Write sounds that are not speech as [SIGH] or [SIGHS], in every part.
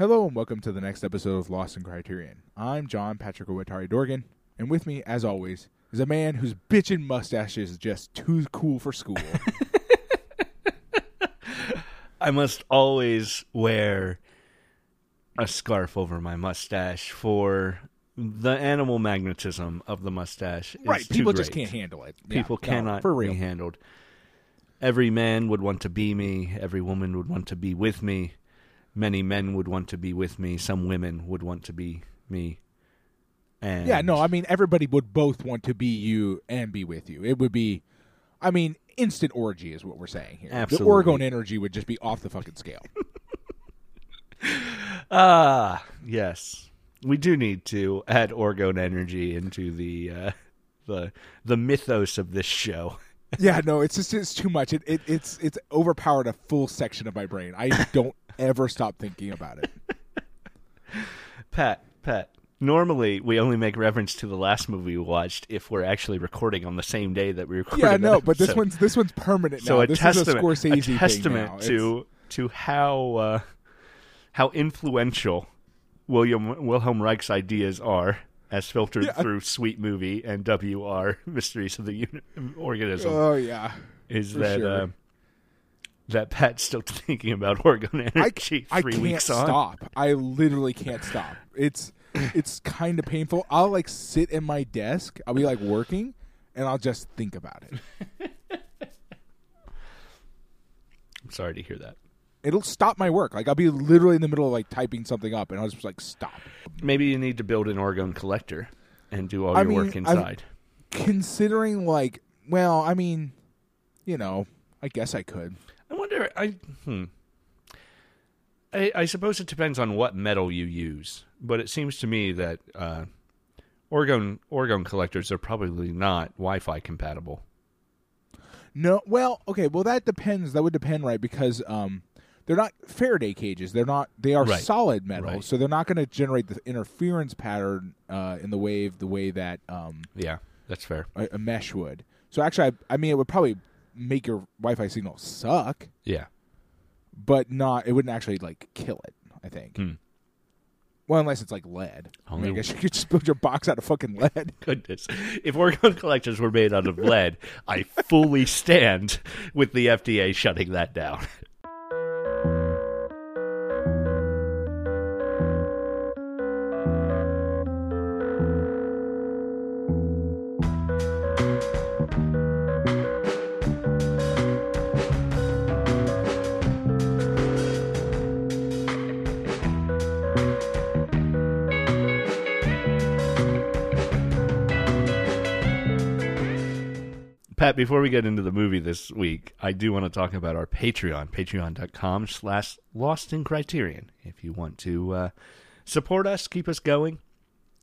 Hello and welcome to the next episode of Lost in Criterion. I'm John Patrick Owatari Dorgan, and with me, as always, is a man whose bitchin' mustache is just too cool for school. [LAUGHS] I must always wear a scarf over my mustache for the animal magnetism of the mustache. is right, people just can't handle it. Yeah, People no, cannot for real. be handled. Every man would want to be me. Every woman would want to be with me. Many men would want to be with me. Some women would want to be me. And Yeah, no, I mean everybody would both want to be you and be with you. It would be, I mean, instant orgy is what we're saying here. Absolutely. The orgone energy would just be off the fucking scale. [LAUGHS] ah yes, we do need to add orgone energy into the uh, the the mythos of this show. yeah, no, it's just it's too much. It, it it's it's overpowered a full section of my brain. I [LAUGHS] don't ever stop thinking about it. [LAUGHS] Pat, Pat. Normally, we only make reference to the last movie we watched if we're actually recording on the same day that we recorded. Yeah, no, but this one's this one's permanent so now. a this testament, is a a thing testament to to how uh, how influential William Wilhelm Reich's ideas are, as filtered Yeah. through Sweet Movie and WR [LAUGHS] Mysteries of the Organism. oh yeah, is that sure. uh, that Pat's still [LAUGHS] thinking about orgone I, energy I three can't weeks on? stop. I literally can't stop. It's it's kind of painful. I'll like sit in my desk. I'll be like working, and I'll just think about it. [LAUGHS] I'm sorry to hear that. It'll stop my work. Like I'll be literally in the middle of like typing something up, and I'll just like stop. Maybe you need to build an orgone collector and do all I your mean, work I'm- inside. Considering like, well, I mean, you know, I guess I could. I wonder. I hmm. I, I suppose it depends on what metal you use, but it seems to me that uh, orgone orgone collectors are probably not Wi-Fi compatible. No, well, okay, well that depends. That would depend, right? Because um, they're not Faraday cages. They're not. They are Right. solid metal, Right. so they're not going to generate the interference pattern uh, in the wave the way that um, Yeah, that's fair. a, a mesh would. So actually, I, I mean, it would probably make your Wi-Fi signal suck, Yeah, but not. It wouldn't actually like kill it. I think. Hmm. Well, unless it's like lead. I, mean, I Only- guess you could just build your box out of fucking lead. [LAUGHS] goodness. If orgone collectors were made out of lead, I fully stand with the FDA shutting that down. [LAUGHS] Before we get into the movie this week, I do want to talk about our Patreon, patreon.com slash lost in criterion. If you want to uh, support us, keep us going.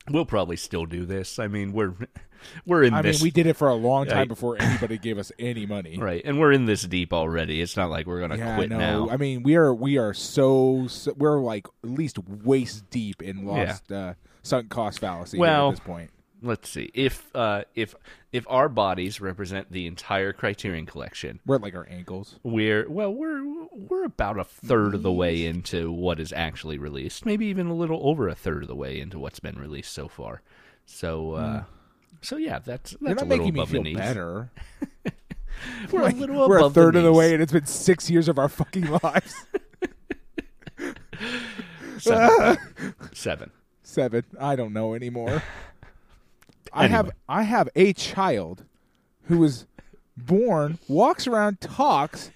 We'll probably still do this. I mean, we're [LAUGHS] we're in I this mean, we did it for a long [LAUGHS] time Right. before anybody gave us any money. right, and we're in this deep already. It's not like we're gonna Yeah, quit no. now. I mean, we are we are so, so we're like at least waist deep in lost uh, sunk cost fallacy Well- at this point. Let's see if uh, if if our bodies represent the entire Criterion collection, We're at like our ankles. we're well we're we're about a third of the way into what is actually released maybe even a little over a third of the way into what's been released so far so uh so yeah that's Hmm. You're that's not a little making me above feel better. [LAUGHS] we're Like, a little we're a third the of the way, and it's been six years of our fucking lives. [LAUGHS] seven. [LAUGHS] seven Seven. I don't know anymore. I have I have a child who was born, walks around, talks,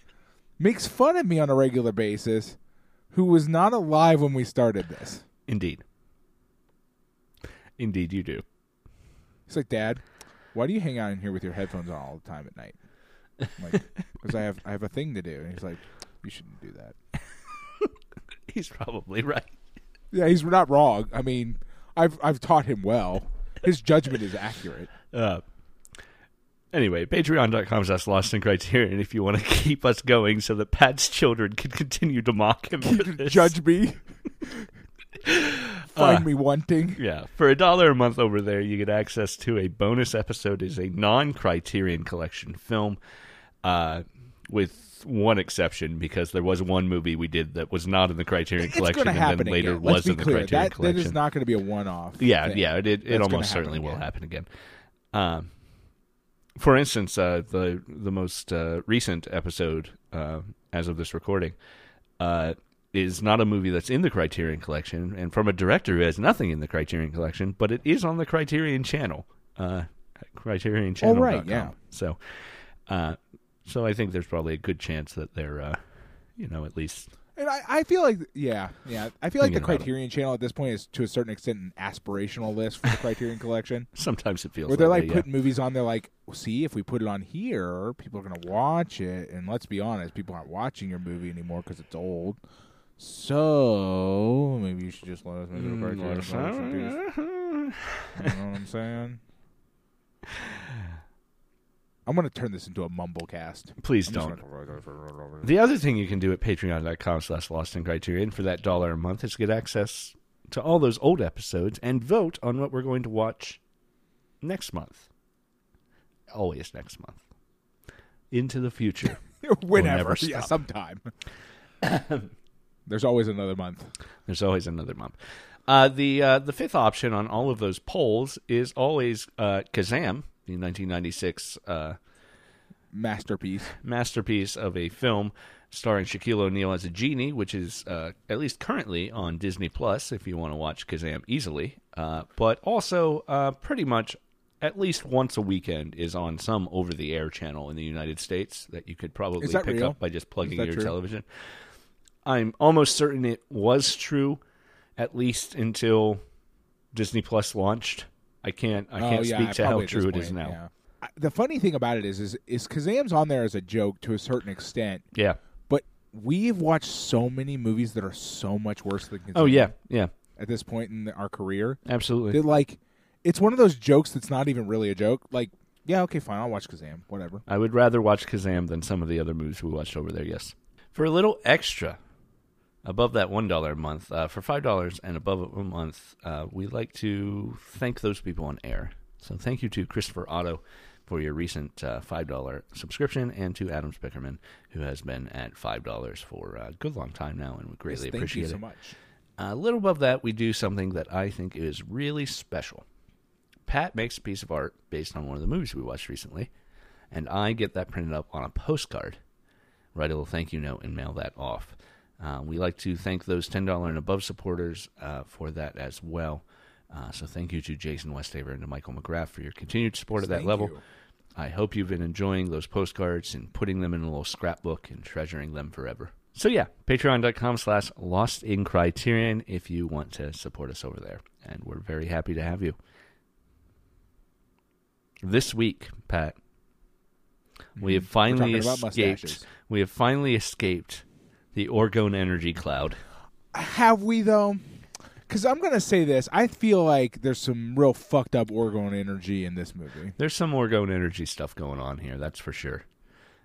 makes fun of me on a regular basis, who was not alive when we started this. indeed indeed you do He's like, Dad, why do you hang out in here with your headphones on all the time at night? I'm like, because I have I have a thing to do. And he's like, you shouldn't do that. [LAUGHS] he's probably right Yeah, he's not wrong. I mean, I've I've taught him well. His judgment is accurate. uh Anyway, patreon.com slash lost in criterion if you want to keep us going so that Pat's children can continue to mock him. Judge me. [LAUGHS] Find Uh, me wanting. Yeah, for a dollar a month over there, you get access to a bonus episode. is a non-Criterion Collection film uh, with with one exception because there was one movie we did that was not in the Criterion It's Collection and then later again. was in the clear. Criterion That, that Collection. is not going to be a one-off. Yeah, thing. yeah, it it, it almost certainly will happen again. Um, for instance, uh, the the most uh, recent episode, uh, as of this recording, uh, is not a movie that's in the Criterion Collection, and from a director who has nothing in the Criterion Collection, but it is on the Criterion Channel, uh, Criterion Channel. Oh, right, yeah. So, uh, so I think there's probably a good chance that they're, uh, you know, at least And I, I feel like, yeah, yeah. I feel like the Thinking about it. Criterion Channel at this point is to a certain extent an aspirational list for the Criterion Collection, [LAUGHS] sometimes it feels where they're like way, yeah. putting movies on. They're like, see, if we put it on here, people are going to watch it. And let's be honest, people aren't watching your movie anymore because it's old. So maybe you should just let us make it a Criterion Collection. You know what I'm saying? [LAUGHS] I'm going to turn this into a mumble cast. Please I'm don't. gonna- The other thing you can do at patreon.com slash lost in criterion for that dollar a month is get access to all those old episodes and vote on what we're going to watch next month. Always next month. Into the future. [LAUGHS] Whenever, never yeah, sometime. [COUGHS] There's always another month. There's always another month. Uh, the uh, the fifth option on all of those polls is always uh, Kazaam, the 1996 uh, Masterpiece. masterpiece of a film starring Shaquille O'Neal as a genie, which is uh, at least currently on Disney Plus if you want to watch Kazaam easily. Uh, but also, uh, pretty much at least once a weekend is on some over-the-air channel in the United States that you could probably pick real? up by just plugging your true? television. I'm almost certain it was true, at least until Disney Plus launched. I can't. I oh, can't oh, yeah, speak to how probably at this true it is now. yeah. I- The funny thing about it is, is, is Kazaam's on there as a joke to a certain extent, yeah. but we've watched so many movies that are so much worse than Kazaam Oh yeah. Yeah. at this point in our career. Absolutely. That like, it's one of those jokes that's not even really a joke. Like, yeah, okay, fine, I'll watch Kazaam, whatever. I would rather watch Kazaam than some of the other movies we watched over there. Yes, for a little extra, above that one dollar a month, uh, for five dollars and above a month, uh, we like to thank those people on air. So thank you to Christopher Otto for your recent uh, five dollar subscription, and to Adam Spickerman who has been at five dollars for a good long time now, and we greatly Yes, thank appreciate you so it. much. A little above that, we do something that I think is really special. Pat makes a piece of art based on one of the movies we watched recently, and I get that printed up on a postcard, write a little thank you note, and mail that off. Uh, we like to thank those $10 and above supporters uh, for that as well. Uh, so thank you to Jason Westaver and to Michael McGrath for your continued support at that Thank level. you. I hope you've been enjoying those postcards and putting them in a little scrapbook and treasuring them forever. So yeah, patreon.com slash lost in criterion if you want to support us over there. And we're very happy to have you. This week, Pat, we have finally Mm-hmm. talking about escaped we have finally escaped the orgone energy cloud. Have we though? Because I'm gonna say this, I feel like there's some real fucked up orgone energy in this movie. There's some orgone energy stuff going on here, that's for sure.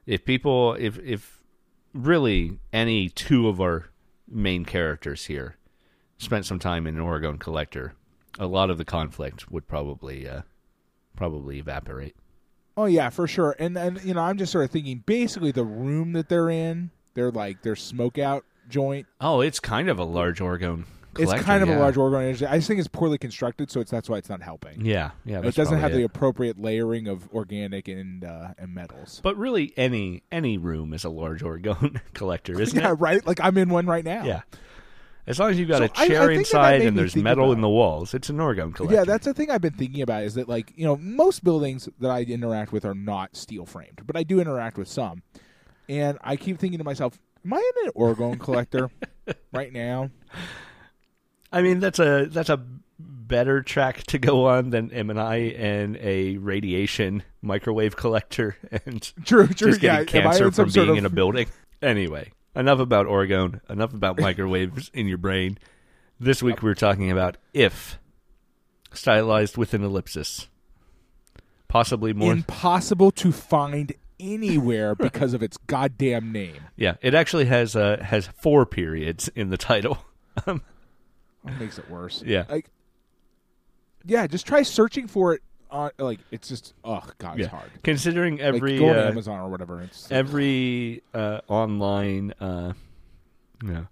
If people if if really any two of our main characters here spent some time in an orgone collector, a lot of the conflict would probably uh probably evaporate. Oh yeah, for sure. And and you know, I'm just sort of thinking basically the room that they're in, they're like their smoke out joint. Oh, it's kind of a large orgone collector. it's kind of yeah. a large energy. I just think it's poorly constructed, so it's that's why it's not helping. Yeah, yeah. it doesn't have probably the appropriate layering of organic and uh, and metals. But really any any room is a large orgone [LAUGHS] collector, isn't yeah, it? Yeah, right. Like I'm in one right now. Yeah. As long as you've got So a I- I chair that that inside and there's metal in the walls, it's an orgone collector. Yeah, that's the thing I've been thinking about is that like you know most buildings that I interact with are not steel framed, but I do interact with some, and I keep thinking to myself, "Am I an orgone [LAUGHS] collector right now?" I mean, that's a that's a better track to go on than M and I and a radiation microwave collector [LAUGHS] and True, true. just getting I cancer from sort being of- in a building. Anyway, enough about orgone. Enough about [LAUGHS] microwaves in your brain. This week we were talking about if stylized with an ellipsis, possibly more. impossible to find anywhere because of its goddamn name. [LAUGHS] yeah, it actually has uh, has four periods in the title. [LAUGHS] That makes it worse. Yeah. Like, yeah, just try searching for it on like it's just oh god, it's hard. Considering every like, uh, Amazon or whatever. It's every uh, online, uh, you know,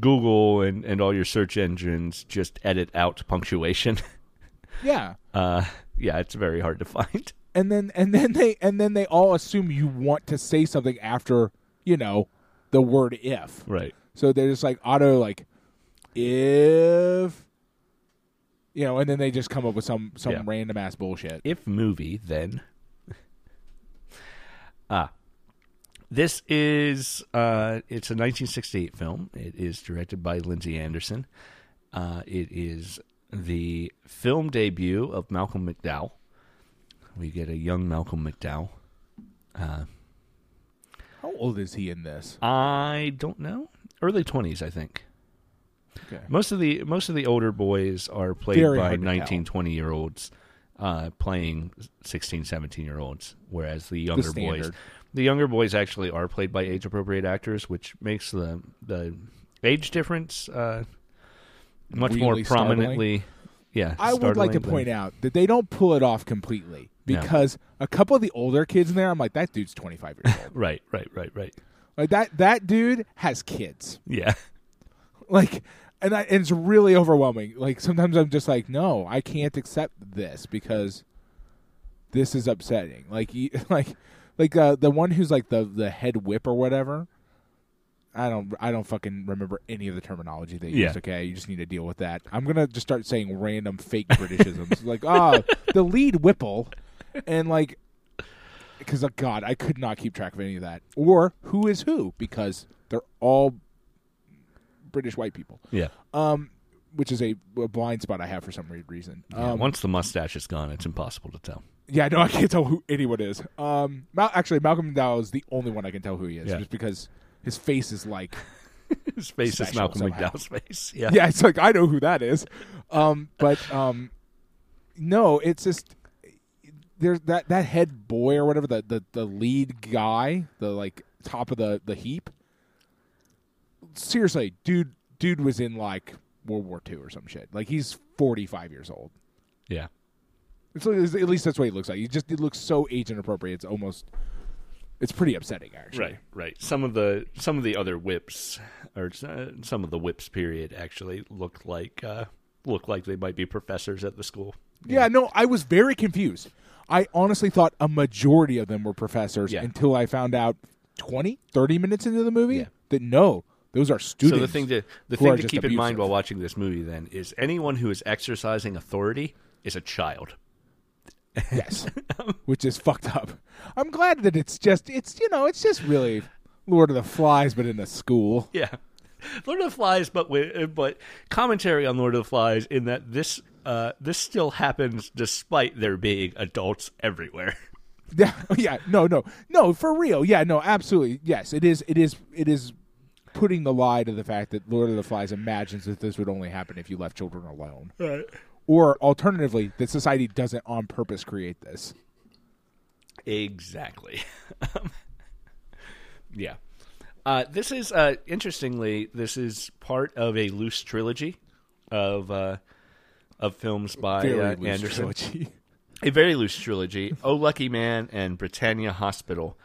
Google and, and all your search engines just edit out punctuation. [LAUGHS] yeah. Uh, yeah, it's very hard to find. And then and then they and then they all assume you want to say something after you know the word if. Right. So they're just like auto like if you know, and then they just come up with some some Yeah. random ass bullshit. If movie, then. ah. This is uh, it's a 1968 film. It is directed by Lindsay Anderson. Uh, it is the film debut of Malcolm McDowell. We get a young Malcolm McDowell. Uh, How old is he in this? I don't know. Early 20s, I think. Okay. Most of the most of the older boys are played Very by hard to 19, 20 year olds uh, playing 16, 17 year olds, whereas the younger boys, standard. the younger boys actually are played by age appropriate actors, which makes the the age difference uh, much more Really prominently. Yeah, I would like to than- point out that they don't pull it off completely Because a couple of the older kids in there, I'm like, that dude's 25 years [LAUGHS] old. Right, right, right, right. like that that dude has kids. Yeah, [LAUGHS] Like, and, I, and it's really overwhelming. Like sometimes I'm just like, no, I can't accept this because this is upsetting. Like, you, [LAUGHS] like, like uh, the one who's like the the head whip or whatever. I don't I don't fucking remember any of the terminology they Yeah. used. Okay, you just need to deal with that. I'm gonna just start saying random fake Britishisms like ah the lead Whipple, and like because oh God I could not keep track of any of that or who is who because they're all British white people. yeah. Um, which is a, a blind spot I have for some weird reason. Yeah, Um, Once the mustache is gone, it's impossible to tell. yeah, no, I can't tell who anyone is. Um, Mal- actually, Malcolm McDowell is the only one I can tell who he is, Yeah. just because his face is like, [LAUGHS] His face is Malcolm somehow. McDowell's face. Yeah, yeah, it's like I know who that is. Um, but um, no, it's just there's that that head boy or whatever the the the lead guy, the like top of the the heap. Seriously, dude, dude was in like World War II or some shit. Like he's forty five years old. yeah. It's, it's- at least that's what he looks like. He just he looks so age inappropriate. It's almost it's pretty upsetting actually. Right, right. Some of the some of the other whips, or uh, some of the whips period, actually look like uh, look like they might be professors at the school. Yeah, no, I was very confused. I honestly thought a majority of them were professors Yeah. until I found out 20, 30 minutes into the movie Yeah. that no, those are students. So the thing to the thing to keep in mind while watching this movie then is anyone who is exercising authority is a child. yes, [LAUGHS] which is fucked up. I'm glad that it's just it's you know it's just really Lord of the Flies, but in a school. Yeah. [LAUGHS] Lord of the Flies, but with, but commentary on Lord of the Flies in that this uh, this still happens despite there being adults everywhere. [LAUGHS] Yeah, [LAUGHS] yeah, no, no, no, for real. Yeah, no, absolutely. Yes, it is. It is. It is putting the lie to the fact that Lord of the Flies imagines that this would only happen if you left children alone, Right. or alternatively, that society doesn't on purpose create this. Exactly. Um, yeah. Uh, this is uh, interestingly, this is part of a loose trilogy of uh, of films by uh, Anderson. [LAUGHS] a very loose trilogy. oh Lucky Man and Britannia Hospital,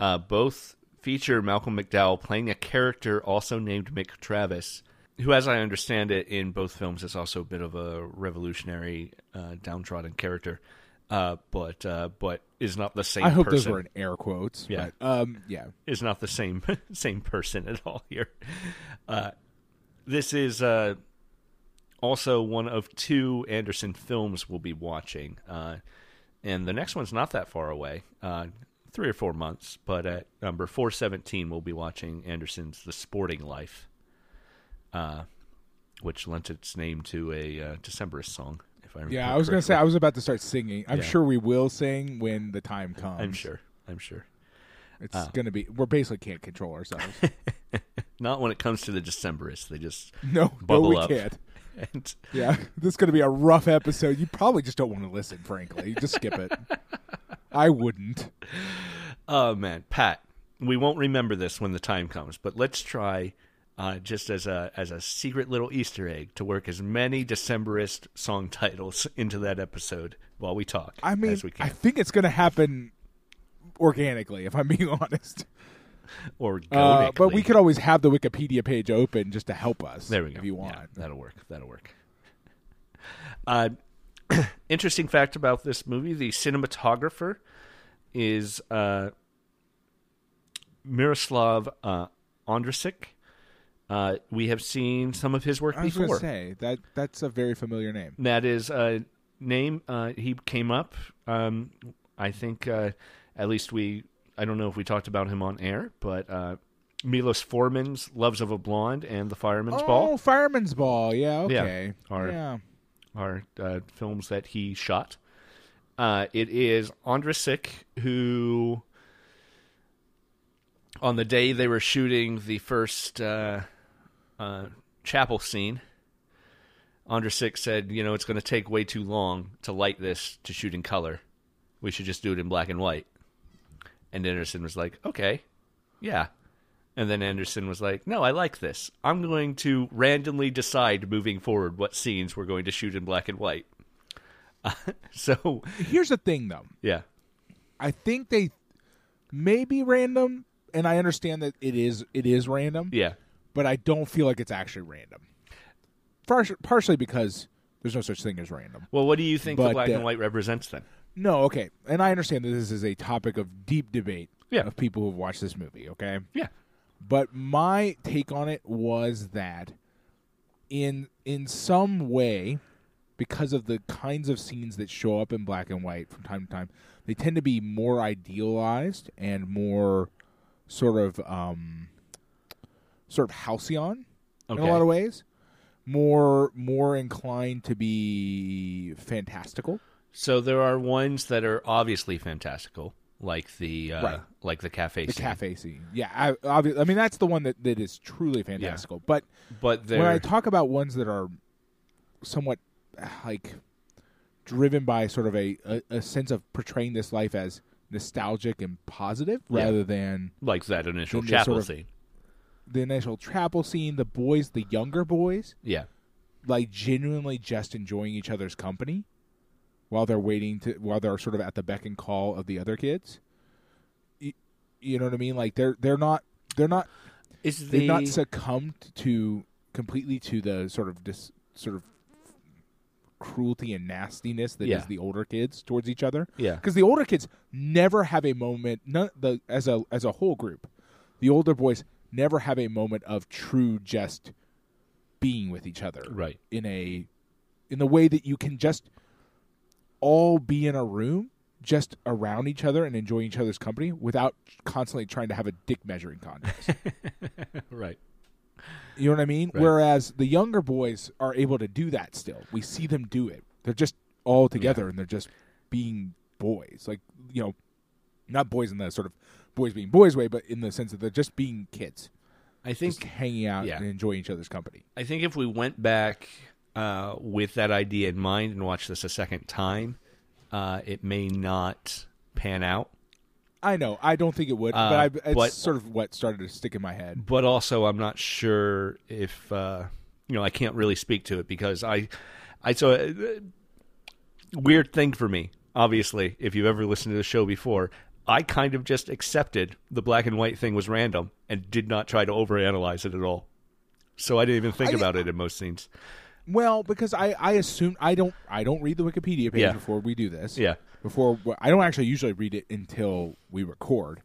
uh, both feature Malcolm McDowell playing a character also named Mick Travis, who, as I understand it, in both films is also a bit of a revolutionary, uh, downtrodden character, uh, but uh, but is not the same. I hope person. those were in air quotes. Yeah. But, um. Yeah. is not the same [LAUGHS] same person at all here. Uh, this is uh, also one of two Anderson films we'll be watching, uh, and the next one's not that far away, uh, three or four months. But at number four seventeen, we'll be watching Anderson's The Sporting Life, uh, which lent its name to a uh, Decemberist song. If I remember Yeah. I was gonna say I was about to start singing. I'm Yeah. sure we will sing when the time comes. I'm sure. I'm sure. It's Ah. gonna be. We're basically can't control ourselves. [LAUGHS] Not when it comes to the Decemberists. They just [LAUGHS] no, Bubble no, we up. can't. [LAUGHS] and Yeah, this is going to be a rough episode. You probably just don't want to listen, frankly. Just skip it. I wouldn't. Oh man, Pat, we won't remember this when the time comes, but let's try uh, just as a as a secret little Easter egg to work as many Decemberist song titles [LAUGHS] into that episode while we talk. I mean, as we I think it's going to happen organically, if I'm [LAUGHS] being honest. or Uh, but we could always have the Wikipedia page open just to help us. There we go. If you Yeah, want. that'll work. That'll work. Uh, [CLEARS THROAT] interesting fact about this movie: the cinematographer is uh, Miroslav uh, Ondricek. Uh, we have seen some of his work I was before. say that that's a very familiar name. That is a name. Uh, he came up. Um, I think uh, at least we. I don't know if we talked about him on air, but uh, Milos Forman's "Loves of a Blonde" and "The Fireman's oh, Ball" Oh, Fireman's Ball. Yeah. Yeah. Okay. Yeah. are uh, films that he shot. Uh, it is Ondricek who, on the day they were shooting the first uh, uh, chapel scene, Ondricek said, "You know, it's going to take way too long to light this to shoot in color. We should just do it in black and white." And Anderson was like, "Okay, yeah." And then Anderson was like, "No, I like this. I'm going to randomly decide moving forward what scenes we're going to shoot in black and white." [LAUGHS] so, Here's the thing, though. yeah, I think they may be random, and I understand that it is it is random, yeah, but I don't feel like it's actually random. Partially, because there's no such thing as random. Well, what do you think the black uh, and white represents then? No, okay, and I understand that this is a topic of deep debate Yeah. of people who've watched this movie. Okay, Yeah, but my take on it was that in in some way because of the kinds of scenes that show up in black and white from time to time they tend to be more idealized and more sort of um sort of halcyon in a lot of ways more more inclined to be fantastical So there are ones that are obviously fantastical, like the uh, Right. like the cafe. the scene. cafe scene yeah I, obvi- I mean that's the one that, that is truly fantastical but but they're when I talk about ones that are somewhat like driven by sort of a, a, a sense of portraying this life as nostalgic and positive Yeah. rather than like that initial chapel sort of- scene. The initial chapel scene, the boys, the younger boys, Yeah, like genuinely just enjoying each other's company while they're waiting to while they're sort of at the beck and call of the other kids. You, you know what I mean? Like they're they're not they're not is they've the not succumbed to completely to the sort of dis, sort of cruelty and nastiness that is Yeah. the older kids towards each other. yeah Because the older kids never have a moment. None the as a as a whole group, the older boys never have a moment of true just being with each other right in a in the way that you can just all be in a room just around each other and enjoying each other's company without constantly trying to have a dick measuring contest. [LAUGHS] right You know what I mean? Right. Whereas the younger boys are able to do that still. We see them do it. They're just all together and they're just being boys. Like, you know, not boys in the sort of boys being boys way, but in the sense that they're just being kids. I Just think hanging out yeah. and enjoying each other's company. I think if we went back uh, with that idea in mind and watched this a second time, uh, it may not pan out. I know. I don't think it would, Uh, but I, it's but- sort of what started to stick in my head. But also, I'm not sure if uh, you know. I can't really speak to it because I, I so uh, weird thing for me. Obviously, if you've ever listened to the show before, I kind of just accepted the black and white thing was random and did not try to overanalyze it at all. So I didn't even think I- about it in most scenes. Well, because I, I assume I don't I don't read the Wikipedia page Yeah. before we do this. Yeah. Before I don't actually usually read it until we record.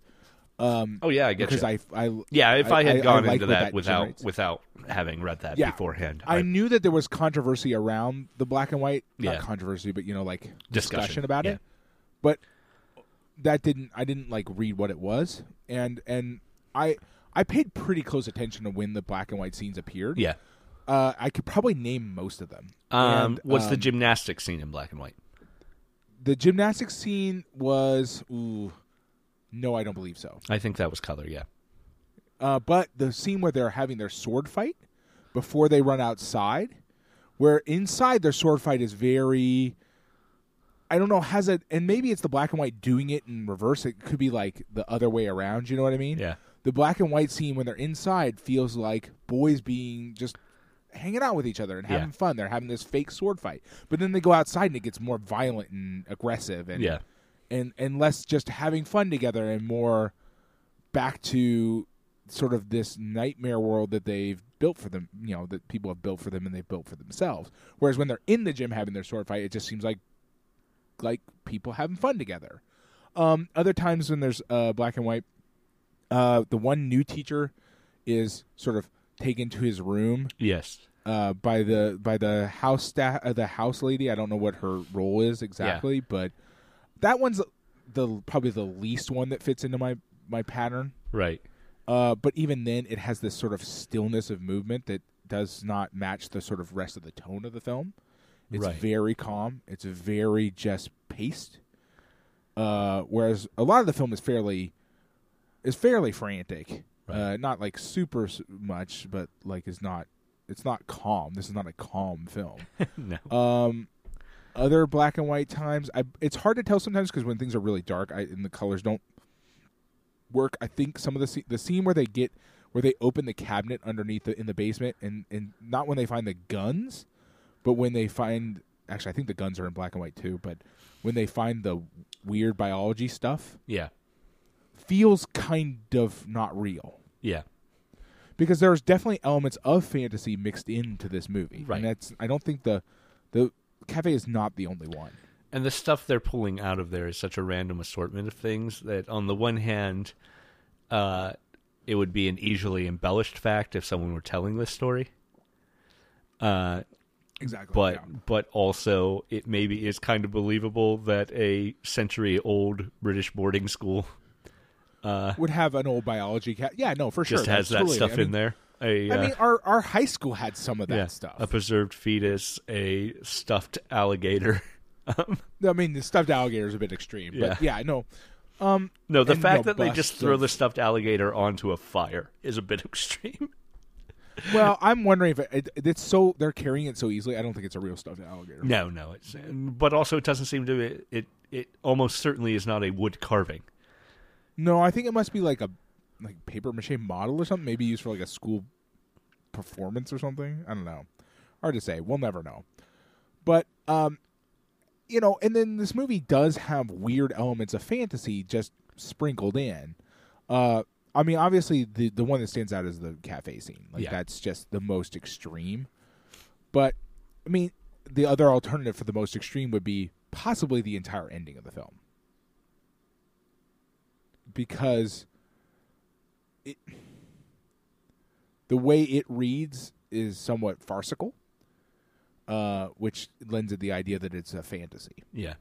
Um, Oh yeah, I get because you. I, I yeah, if I, had gone like into what that, without generates. without having read that Yeah. beforehand, I knew that there was controversy around the black and white. Yeah. Not controversy, but you know, like Discussion, discussion, about yeah. it. But that didn't. I didn't like read what it was, and and I I paid pretty close attention to when the black and white scenes appeared. yeah. Uh, I could probably name most of them. Um, And, what's the um, gymnastics scene in black and white? the gymnastics scene was? Ooh, no, I don't believe so. I think that was color. Yeah. Uh, but the scene where they're having their sword fight before they run outside, where inside their sword fight is very, I don't know, has it, and maybe it's the black and white doing it in reverse. It could be like the other way around. You know what I mean? Yeah. the black and white scene when they're inside feels like boys being just hanging out with each other and Yeah. having fun. They're having this fake sword fight, but then they go outside and it gets more violent and aggressive and Yeah. and and less just having fun together and more back to sort of this nightmare world that they've built for them, you know, that people have built for them and they've built for themselves. Whereas when they're in the gym having their sword fight, it just seems like like people having fun together. Um, other times when there's uh, black and white, uh, the one new teacher is sort of taken to his room Yes. uh, by the by the house staff, uh, the house lady. I don't know what her role is exactly, but that one's the probably the least one that fits into my my pattern. Right. Uh, but even then, it has this sort of stillness of movement that does not match the sort of rest of the tone of the film. It's Right. very calm. It's very just paced. Uh, whereas a lot of the film is fairly is fairly frantic. Uh, not like super much, but like is not. It's not calm. This is not a calm film. [LAUGHS] no. Um, other black and white times, I, it's hard to tell sometimes because when things are really dark I, and the colors don't work. I think some of the the scene where they get where they open the cabinet underneath the in the basement and and not when they find the guns, but when they find actually I think the guns are in black and white too. But when they find the weird biology stuff, yeah. feels kind of not real Yeah. because there's definitely elements of fantasy mixed into this movie. Right. And that's I don't think the the cafe is not the only one. And the stuff they're pulling out of there is such a random assortment of things that, on the one hand, uh, it would be an easily embellished fact if someone were telling this story. Uh, Exactly. but but also it maybe is kind of believable that a century old British boarding school uh, would have an old biology cat. Yeah, no, for sure. just has that totally- stuff I mean, in there. A, I uh, mean, our our high school had some of that yeah, stuff. a preserved fetus, a stuffed alligator. [LAUGHS] I mean, the stuffed alligator is a bit extreme, but yeah, no. Um, No, the fact that they just throw the stuffed alligator onto a fire is a bit [LAUGHS] extreme. Well, I'm wondering if it, it, it's so they're carrying it so easily. I don't think it's a real stuffed alligator. No, no, it's but also it doesn't seem to it. It, it almost certainly is not a wood carving. No, I think it must be like a like paper mache model or something. Maybe used for like a school performance or something. I don't know. Hard to say. We'll never know. But um, you know, and then this movie does have weird elements of fantasy just sprinkled in. Uh, I mean, obviously the the one that stands out is the cafe scene. Like Yeah. that's just the most extreme. But I mean, the other alternative for the most extreme would be possibly the entire ending of the film. Because it the way it reads is somewhat farcical, uh, which lends it the idea that it's a fantasy. Yeah,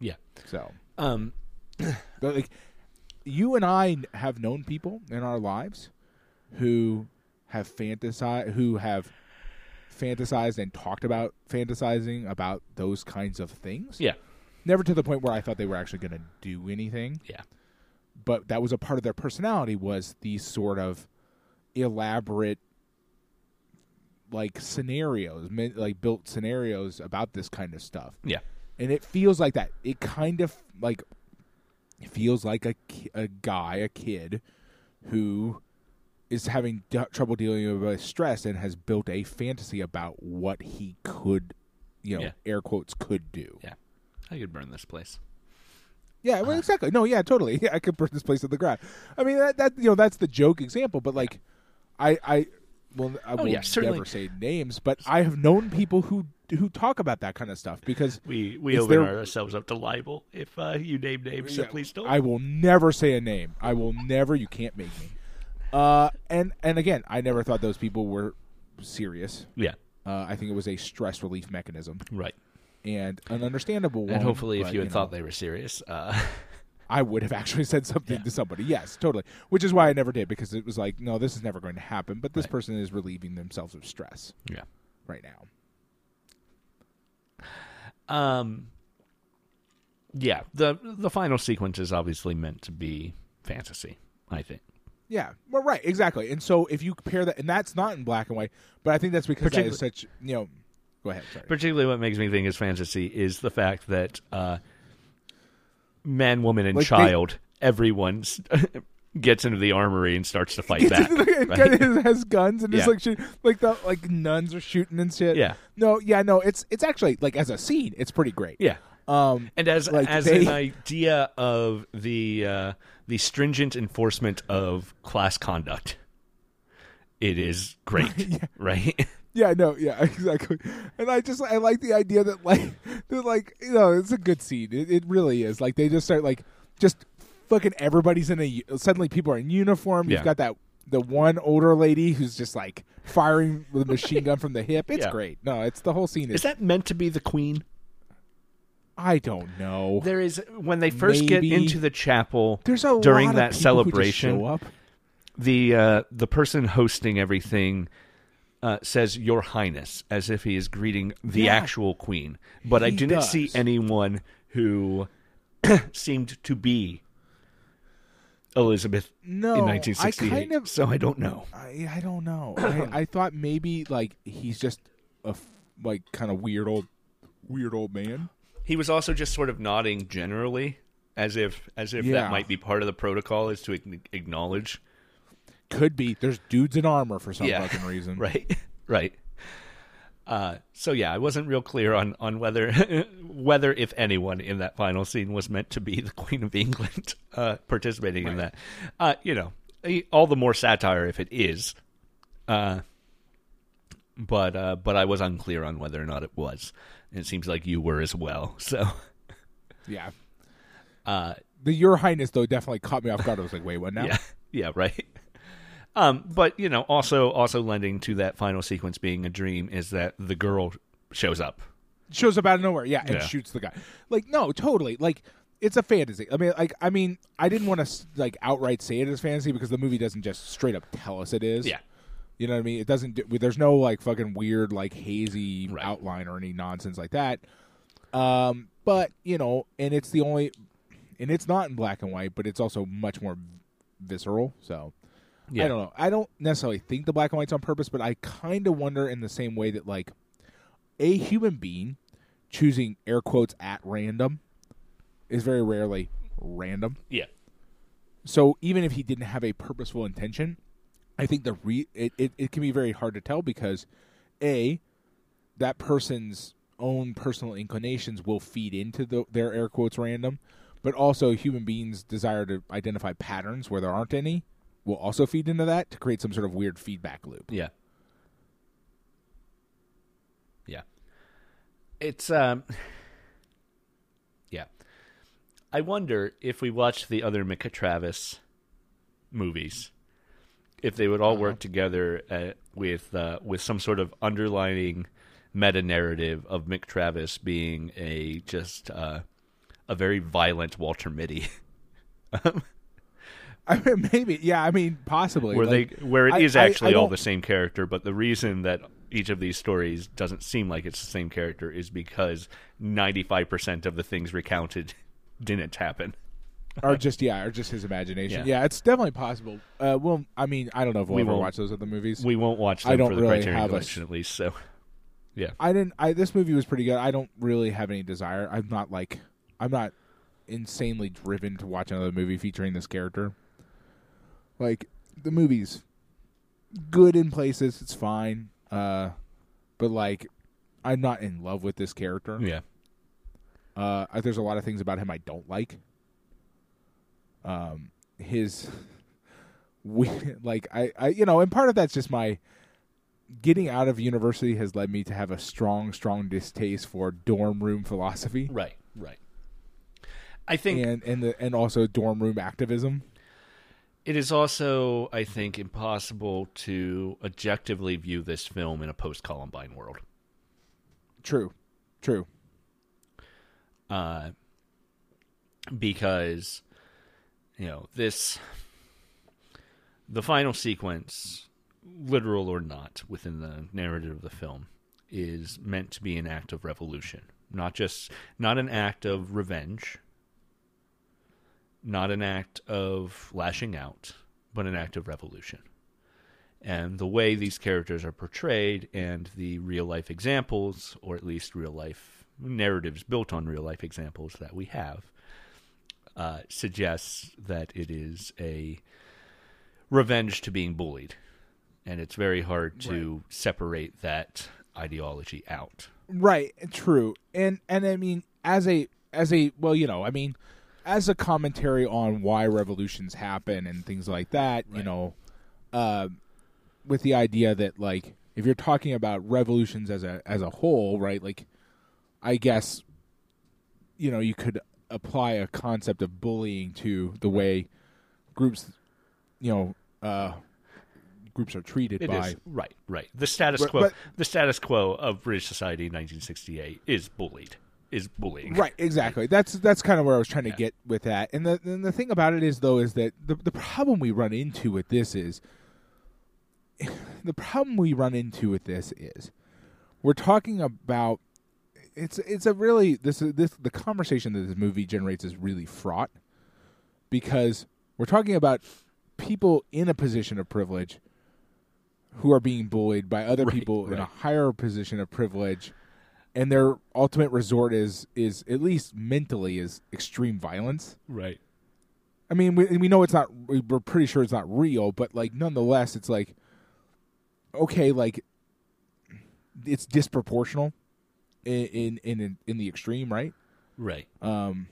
yeah. So, Um, but like, you and I have known people in our lives who have fantasized, who have fantasized and talked about fantasizing about those kinds of things. yeah, Never to the point where I thought they were actually going to do anything. yeah, but that was a part of their personality was these sort of elaborate like scenarios like built scenarios about this kind of stuff. Yeah, and it feels like that. It kind of like feels like a, a guy a kid who is having d- trouble dealing with stress and has built a fantasy about what he could you know Yeah. air quotes could do yeah. I could burn this place. Yeah, well, ah. exactly. No, yeah, totally. [LAUGHS] Yeah, I could burn this place to the ground. I mean, that, that you know, that's the joke example. But like, I, I, well, I will Oh, yeah, certainly. never say names, but I have known people who who talk about that kind of stuff because We we open ourselves up to libel if uh, you name names. So please don't. I will never say a name. I will never. You can't make me. Uh, and and again, I never thought those people were serious. yeah, Uh, I think it was a stress relief mechanism right. and an understandable one. and hopefully, if but, you had know, thought they were serious, uh, [LAUGHS] I would have actually said something Yeah. to somebody. Yes, totally. Which is why I never did because it was like, no, this is never going to happen. But this Right. person is relieving themselves of stress yeah. right now. Um, yeah, the the final sequence is obviously meant to be fantasy. I think. Yeah, well, right, exactly. And so if you compare that, and that's not in black and white, but I think that's because that Particular- such, you know. Go ahead. Sorry. Particularly, what makes me think is fantasy is the fact that uh, man, woman, and Like child everyone s- [LAUGHS] gets into the armory and starts to fight back. and right? has guns and Yeah. just like shoot, like the like nuns are shooting and shit. Yeah. No, yeah, no. It's it's actually like as a scene, it's pretty great. Yeah. Um. And as Like, as they- an idea of the uh, the stringent enforcement of class conduct, it is great, [LAUGHS] right? [LAUGHS] Yeah. No. Yeah. [LAUGHS] Exactly. And I just I like the idea that like they're like you know it's a good scene. It, it really is. Like they just start like just fucking everybody's in a suddenly people are in uniform. You've Yeah. got that the one older lady who's just like firing the [LAUGHS] machine gun from the hip. It's Yeah. great. No, it's the whole scene is. Is that meant to be the queen? I don't know. There is when they first get into the chapel There's a during lot of that people who just celebration. show up. the uh, the person hosting everything uh, says "Your Highness" as if he is greeting the Yeah. actual queen. But I didn't see anyone who [CLEARS THROAT] seemed to be Elizabeth No, in I 1968. kind of so I don't know. I, I don't know. I, I thought maybe like he's just a like kind of weird old weird old man. He was also just sort of nodding generally, as if as if Yeah. that might be part of the protocol, is to acknowledge. Could be. There's dudes in armor for some Yeah. fucking reason. [LAUGHS] right right uh so yeah i wasn't real clear on on whether [LAUGHS] whether if anyone in that final scene was meant to be [LAUGHS] the queen of england uh participating in that uh you know all the more satire if it is uh but uh but i was unclear on whether or not it was and it seems like you were as well [LAUGHS] so Yeah. uh The Your Highness though definitely caught me off guard. I was like, wait, what now? Yeah, yeah, right. Um, but you know, also also lending to that final sequence being a dream is that the girl shows up. Shows up out of nowhere, yeah, and Yeah. shoots the guy. Like, no, totally. Like, it's a fantasy. I mean, like, I mean, I didn't want to like outright say it as fantasy because the movie doesn't just straight up tell us it is. Yeah, You know what I mean? It doesn't. Do, there's no like fucking weird like hazy Right. outline or any nonsense like that. Um, but you know, and it's the only, and it's not in black and white, but it's also much more visceral. So yeah, I don't know. I don't necessarily think the black and white's on purpose, but I kind of wonder in the same way that like a human being choosing air quotes at random is very rarely random. yeah, So even if he didn't have a purposeful intention, I think the re- it, it, it can be very hard to tell because a that person's own personal inclinations will feed into the, their air quotes random, but also human beings' desire to identify patterns where there aren't any will also feed into that to create some sort of weird feedback loop. yeah, yeah. It's um, [LAUGHS] yeah. I wonder if we watched the other Mick Travis movies, if they would all work together uh, with uh, with some sort of underlining meta narrative of Mick Travis being a just uh, a very violent Walter Mitty, [LAUGHS] I mean, [LAUGHS] maybe, yeah. I mean, possibly. where like, they where it I- is I- I actually all the same character, but the reason that each of these stories doesn't seem like it's the same character is because ninety five percent of the things recounted [LAUGHS] didn't happen. or [LAUGHS] just yeah, or just his imagination. Yeah. Yeah, it's definitely possible. Uh, well, I mean, I don't know if we'll We ever watch those other movies. We won't watch I don't for the really Criterion have a Collection, at least. So, yeah, I didn't. I this movie was pretty good. I don't really have any desire. I'm not like I'm not insanely driven to watch another movie featuring this character. Like the movie's good in places. It's fine. Uh, but like I'm not in love with this character. yeah, Uh, there's a lot of things about him I don't like. Um, his, [LAUGHS] we, like I, I, you know, and part of that's just my getting out of university has led me to have a strong, strong distaste for dorm room philosophy right, right. I think and and the and also dorm room activism. It is also, I think, impossible to objectively view this film in a post Columbine world. True, true. Uh, because, you know, this, the final sequence, literal or not, within the narrative of the film, is meant to be an act of revolution. Not just, not an act of revenge, not an act of lashing out, but an act of revolution. And the way these characters are portrayed and the real life examples, or at least real life narratives built on real life examples that we have, uh, suggests that it is a revenge to being bullied, and it's very hard to separate that ideology out. Right, true. And and I mean as a as a well, you know, I mean as a commentary on why revolutions happen and things like that, you know, uh, with the idea that like if you're talking about revolutions as a as a whole, right? Like I guess you know, you could apply a concept of bullying to the way groups you know, uh groups are treated It by is right, right. The status quo, but- the status quo of British society in 1968 is bullied, is bullying. Right, exactly. That's that's kind of where I was trying to Yeah. get with that. And the and the thing about it is though is that the the problem we run into with this is [SIGHS] the problem we run into with this is we're talking about it's it's a really this is this the conversation that this movie generates is really fraught because we're talking about people in a position of privilege who are being bullied by other Right, people in a higher position of privilege and their ultimate resort is is at least mentally is extreme violence Right. I mean, we, we know it's not. We're pretty sure it's not real, but like, nonetheless, it's like, okay, like, it's disproportional in in in, in the extreme, right? Right. Um,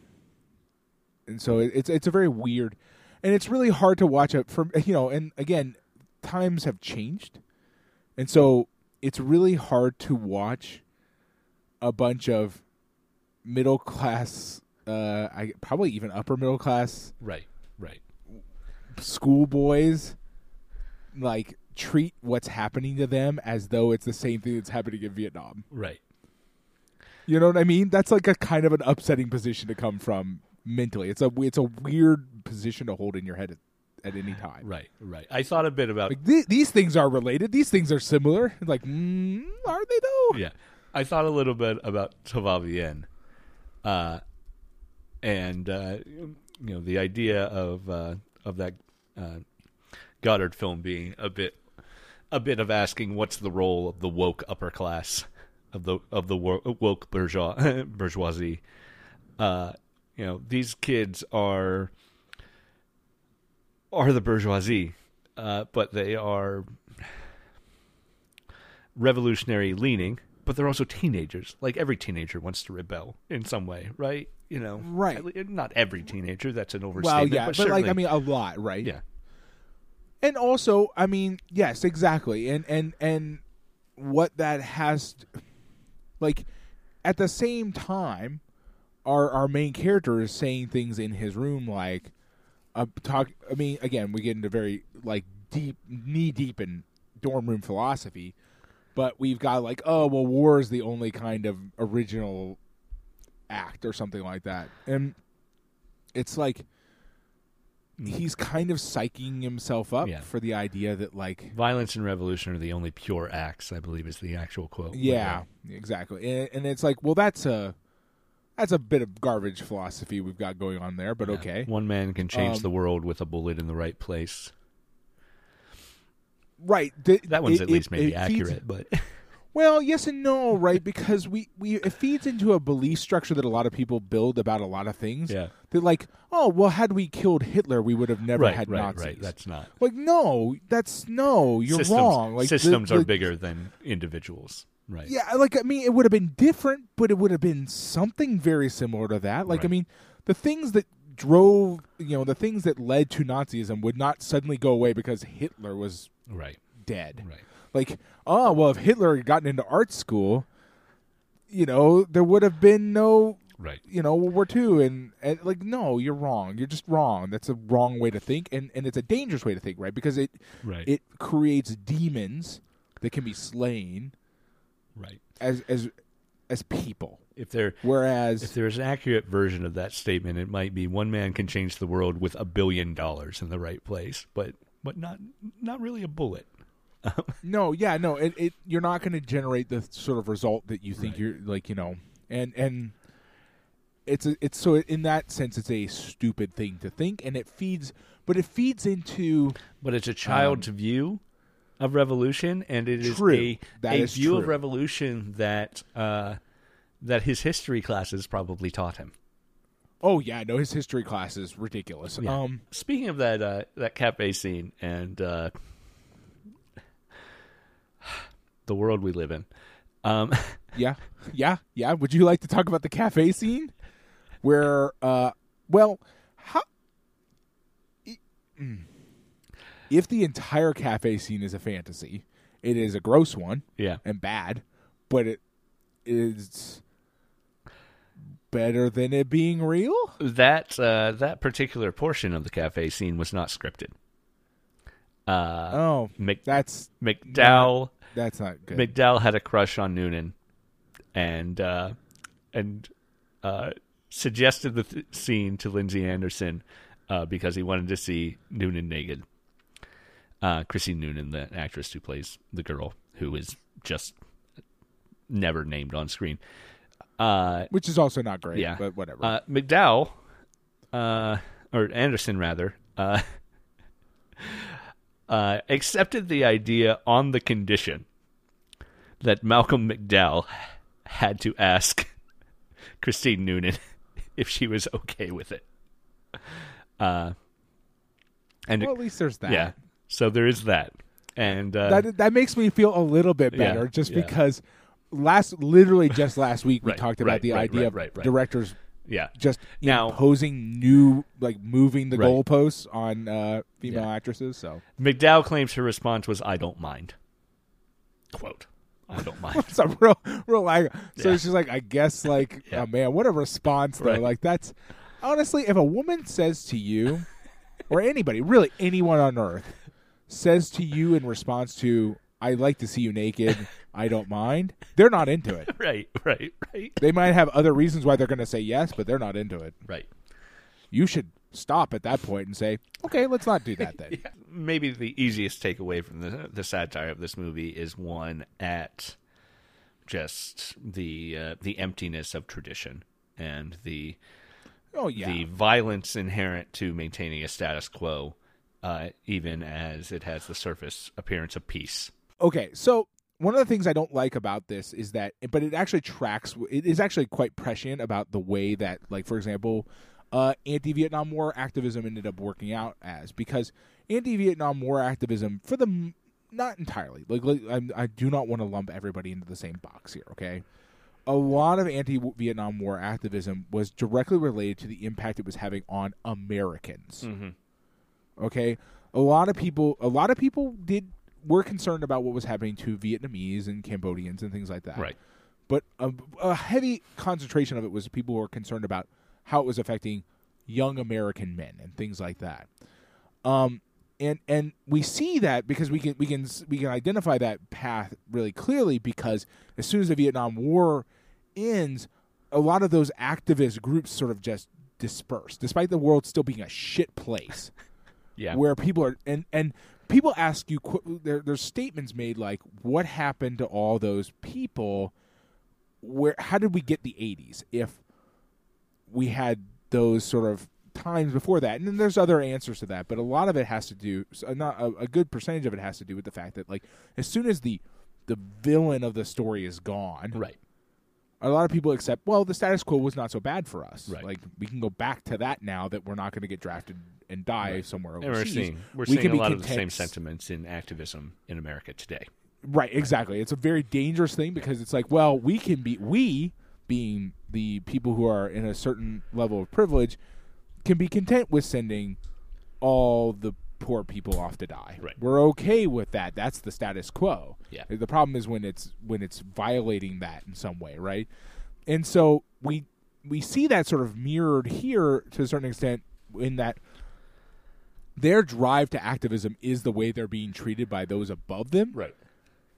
and so it, it's it's a very weird, and it's really hard to watch it from you know. And again, times have changed, and so it's really hard to watch a bunch of middle class, uh, I probably even upper middle class Right. Right. schoolboys like treat what's happening to them as though it's the same thing that's happening in Vietnam. Right. You know what I mean? That's like a kind of an upsetting position to come from mentally. It's a it's a weird position to hold in your head at, at any time. Right. Right. I thought a bit about Like th- these things are related. These things are similar. Like, mm, are they though? yeah. I thought a little bit about Tout va bien, uh, and uh, you know the idea of uh, of that uh, Godard film being a bit a bit of asking what's the role of the woke upper class of the of the woke bourgeois [LAUGHS] bourgeoisie. Uh, you know these kids are are the bourgeoisie, uh, but they are revolutionary leaning, but they're also teenagers. Like every teenager wants to rebel in some way, right? You know, Right. Not every teenager. That's an overstatement. Well, yeah, but, but, like I mean, a lot, right? yeah, and also i mean yes exactly and and and what that has like at the same time our our main character is saying things in his room like uh, talk i mean again we get into very like deep knee deep in dorm room philosophy but we've got like oh well war is the only kind of original act or something like that and it's like he's kind of psyching himself up Yeah. for the idea that like violence and revolution are the only pure acts. I believe is the actual quote. Yeah exactly and, and it's like well that's a that's a bit of garbage philosophy we've got going on there but yeah. okay One man can change Um, the world with a bullet in the right place. Right th- That one's it- at least it- maybe it feeds- accurate, but [LAUGHS] well yes and no right because we we it feeds into a belief structure that a lot of people build about a lot of things yeah, that like oh well had we killed hitler we would have never right, had right, nazis right. That's not. like no that's no you're systems, wrong like the- systems are bigger than individuals. Right. Yeah, like I mean, it would have been different, but it would have been something very similar to that. Like I mean, the things that drove, you know, the things that led to Nazism would not suddenly go away because Hitler was Right. dead. Right. Like, oh well, if Hitler had gotten into art school, you know, there would have been no, Right. you know, World War II, and, and like, no, you're wrong. You're just wrong. That's a wrong way to think, and and it's a dangerous way to think, right? Because it Right. it creates demons that can be slain right. as as as people. If there Whereas if there's an accurate version of that statement, it might be one man can change the world with a billion dollars in the right place, but but not not really a bullet. [LAUGHS] no, yeah, no, it, it you're not going to generate the sort of result that you think Right. you're like, you know, and and it's a, it's so in that sense it's a stupid thing to think, and it feeds, but it feeds into But it's a child's view of revolution, and it is True. a, That a is view of revolution that uh, that his history classes probably taught him. Oh yeah, no, his history class is ridiculous. Yeah. Um, Speaking of that uh, that cafe scene and uh, the world we live in, um, [LAUGHS] yeah, yeah, yeah. Would you like to talk about the cafe scene where, uh, well, how mm. if the entire cafe scene is a fantasy, it is a gross one yeah, and bad, but it is better than it being real. that uh, that particular portion of the cafe scene was not scripted. Uh, Oh, Mc, that's McDowell that's not good. McDowell had a crush on Noonan, and uh, and uh, suggested the th- scene to Lindsay Anderson uh, because he wanted to see Noonan naked. Uh, Chrissy Noonan, the actress who plays the girl, who is just never named on screen. Uh, which is also not great. Yeah. but whatever. uh, McDowell, uh, or Anderson rather, uh, [LAUGHS] uh, accepted the idea on the condition that Malcolm McDowell had to ask [LAUGHS] Christine Noonan [LAUGHS] if she was okay with it. Uh, and well, at least there's that. yeah, so there is that, and uh, that that makes me feel a little bit Yeah, better, just yeah. because last, literally just last week, we Right, talked about right, the right, idea of directors yeah, just Now- imposing new, like moving the Right. goalposts on uh, female Yeah. actresses. So, McDowell claims her response was, "I don't mind." Quote: "I don't [LAUGHS] mind." it's a real, real like. So Yeah. she's like, I guess, [LAUGHS] like, Yeah. oh man, what a response though. Like that's honestly, if a woman says to you, or anybody, really anyone on earth, says to you in response to, "I like to see you naked," I don't mind. They're not into it. [LAUGHS] right, right, right, They might have other reasons why they're going to say yes, but they're not into it. right. You should stop at that point and say, "Okay, let's not do that then." [LAUGHS] maybe the easiest takeaway from the the satire of this movie is one at just the uh, the emptiness of tradition and the Oh yeah. the violence inherent to maintaining a status quo, uh, even as it has the surface appearance of peace. Okay, so one of the things I don't like about this is that, but it actually tracks. It is actually quite prescient about the way that, like, for example, uh, anti-Vietnam War activism ended up working out as because anti-Vietnam War activism, for the not entirely, like, like I'm, I do not want to lump everybody into the same box here. Okay, a lot of anti-Vietnam War activism was directly related to the impact it was having on Americans Mm-hmm. okay a lot of people a lot of people did were concerned about what was happening to vietnamese and cambodians and things like that Right. but a, a heavy concentration of it was people who were concerned about how it was affecting young american men and things like that um and and we see that because we can we can we can identify that path really clearly because as soon as the Vietnam War ends, a lot of those activist groups sort of just disperse, despite the world still being a shit place [LAUGHS] Yeah. where people are and and people ask you there, there's statements made like what happened to all those people where how did we get the 80s if we had those sort of times before that and then there's other answers to that but a lot of it has to do uh, not a, a good percentage of it has to do with the fact that like as soon as the the villain of the story is gone right. A lot of people accept well the status quo was not so bad for us Right. like we can go back to that now that we're not going to get drafted and die Right. somewhere And we're overseas seeing we're We seeing a lot of the same sentiments in activism in America today. Right, exactly. It's a very dangerous thing because it's like, well, we can be we being the people who are in a certain level of privilege can be content with sending all the poor people off to die. Right. We're okay with that. That's the status quo. Yeah. The problem is when it's when it's violating that in some way, right? And so we we see that sort of mirrored here to a certain extent in that their drive to activism is the way they're being treated by those above them Right.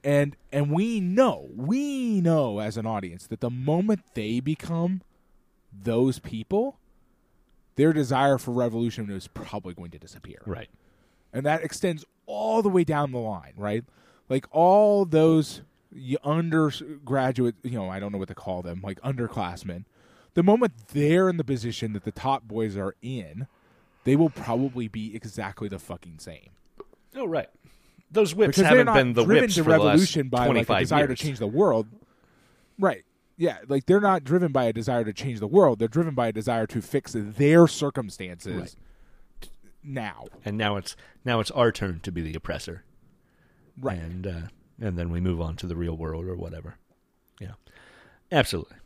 and and we know we know as an audience that the moment they become those people their desire for revolution is probably going to disappear Right. And that extends all the way down the line right like all those undergraduate you know i don't know what to call them like underclassmen the moment they're in the position that the top boys are in they will probably be exactly the fucking same Oh, right. Those whips because haven't been the driven whips to for the last revolution by like a desire years. to change the world, right? yeah, like they're not driven by a desire to change the world. They're driven by a desire to fix their circumstances Right. Now. And now it's now it's our turn to be the oppressor. Right. And uh, and then we move on to the real world or whatever. Yeah. Absolutely.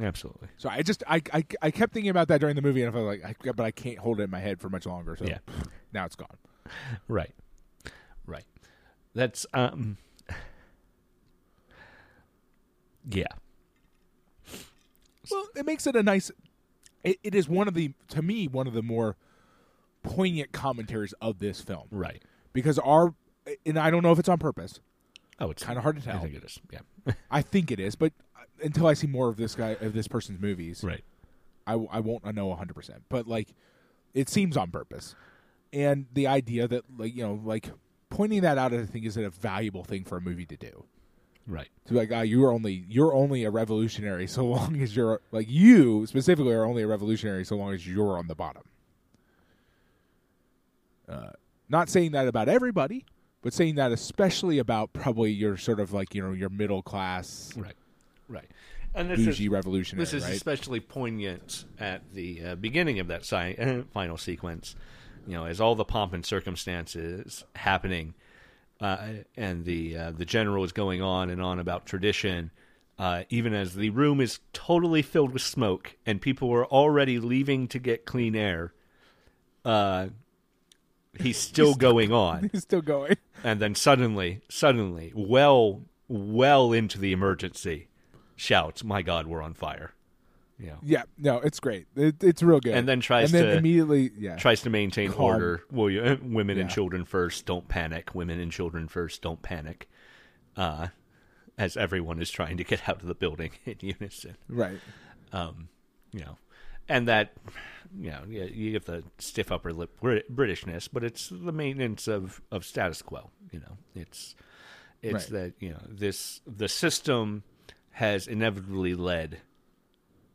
Absolutely. So I just I, I I kept thinking about that during the movie, and I felt like, I, but I can't hold it in my head for much longer. So Yeah. [LAUGHS] now it's gone. [LAUGHS] Right. Right. That's um [SIGHS] Yeah. Well, it makes it a nice. It, it is one of the to me one of the more poignant commentaries of this film Right. because our and I don't know if it's on purpose. Oh, it's Kinda hard to tell. I think it is. Yeah. [LAUGHS] I think it is, but until I see more of this guy of this person's movies, right. I, I won't know 100 percent. But like, it seems on purpose, and the idea that like you know like pointing that out, I think is a valuable thing for a movie to do. Right. To be like, ah, you're only you're only a revolutionary [LAUGHS] so long as you're like you specifically are only a revolutionary so long as you're on the bottom. Uh, not saying that about everybody, but saying that especially about probably your sort of like you know your middle class Right. Right. And this is revolutionary, This is right? especially poignant at the uh, beginning of that si- final sequence. You know, as all the pomp and circumstances happening, uh, and the uh, the general is going on and on about tradition. Uh, even as the room is totally filled with smoke and people are already leaving to get clean air, uh, [LAUGHS] he's still going [LAUGHS] on He's still going. and then suddenly, suddenly, well, well into the emergency, shouts, "My God, we're on fire!" Yeah, Yeah, no, it's great. It, it's real good. And then tries and then to- immediately, yeah, tries to maintain Calm. order. Well, you, [LAUGHS] women and children first, don't panic. Women and children first, don't panic. Uh, as everyone is trying to get out of the building in unison. right. um, you know, and that, you know, you, get the stiff upper lip Britishness, but it's the maintenance of, of status quo. You know, it's it's Right. that you know this the system has inevitably led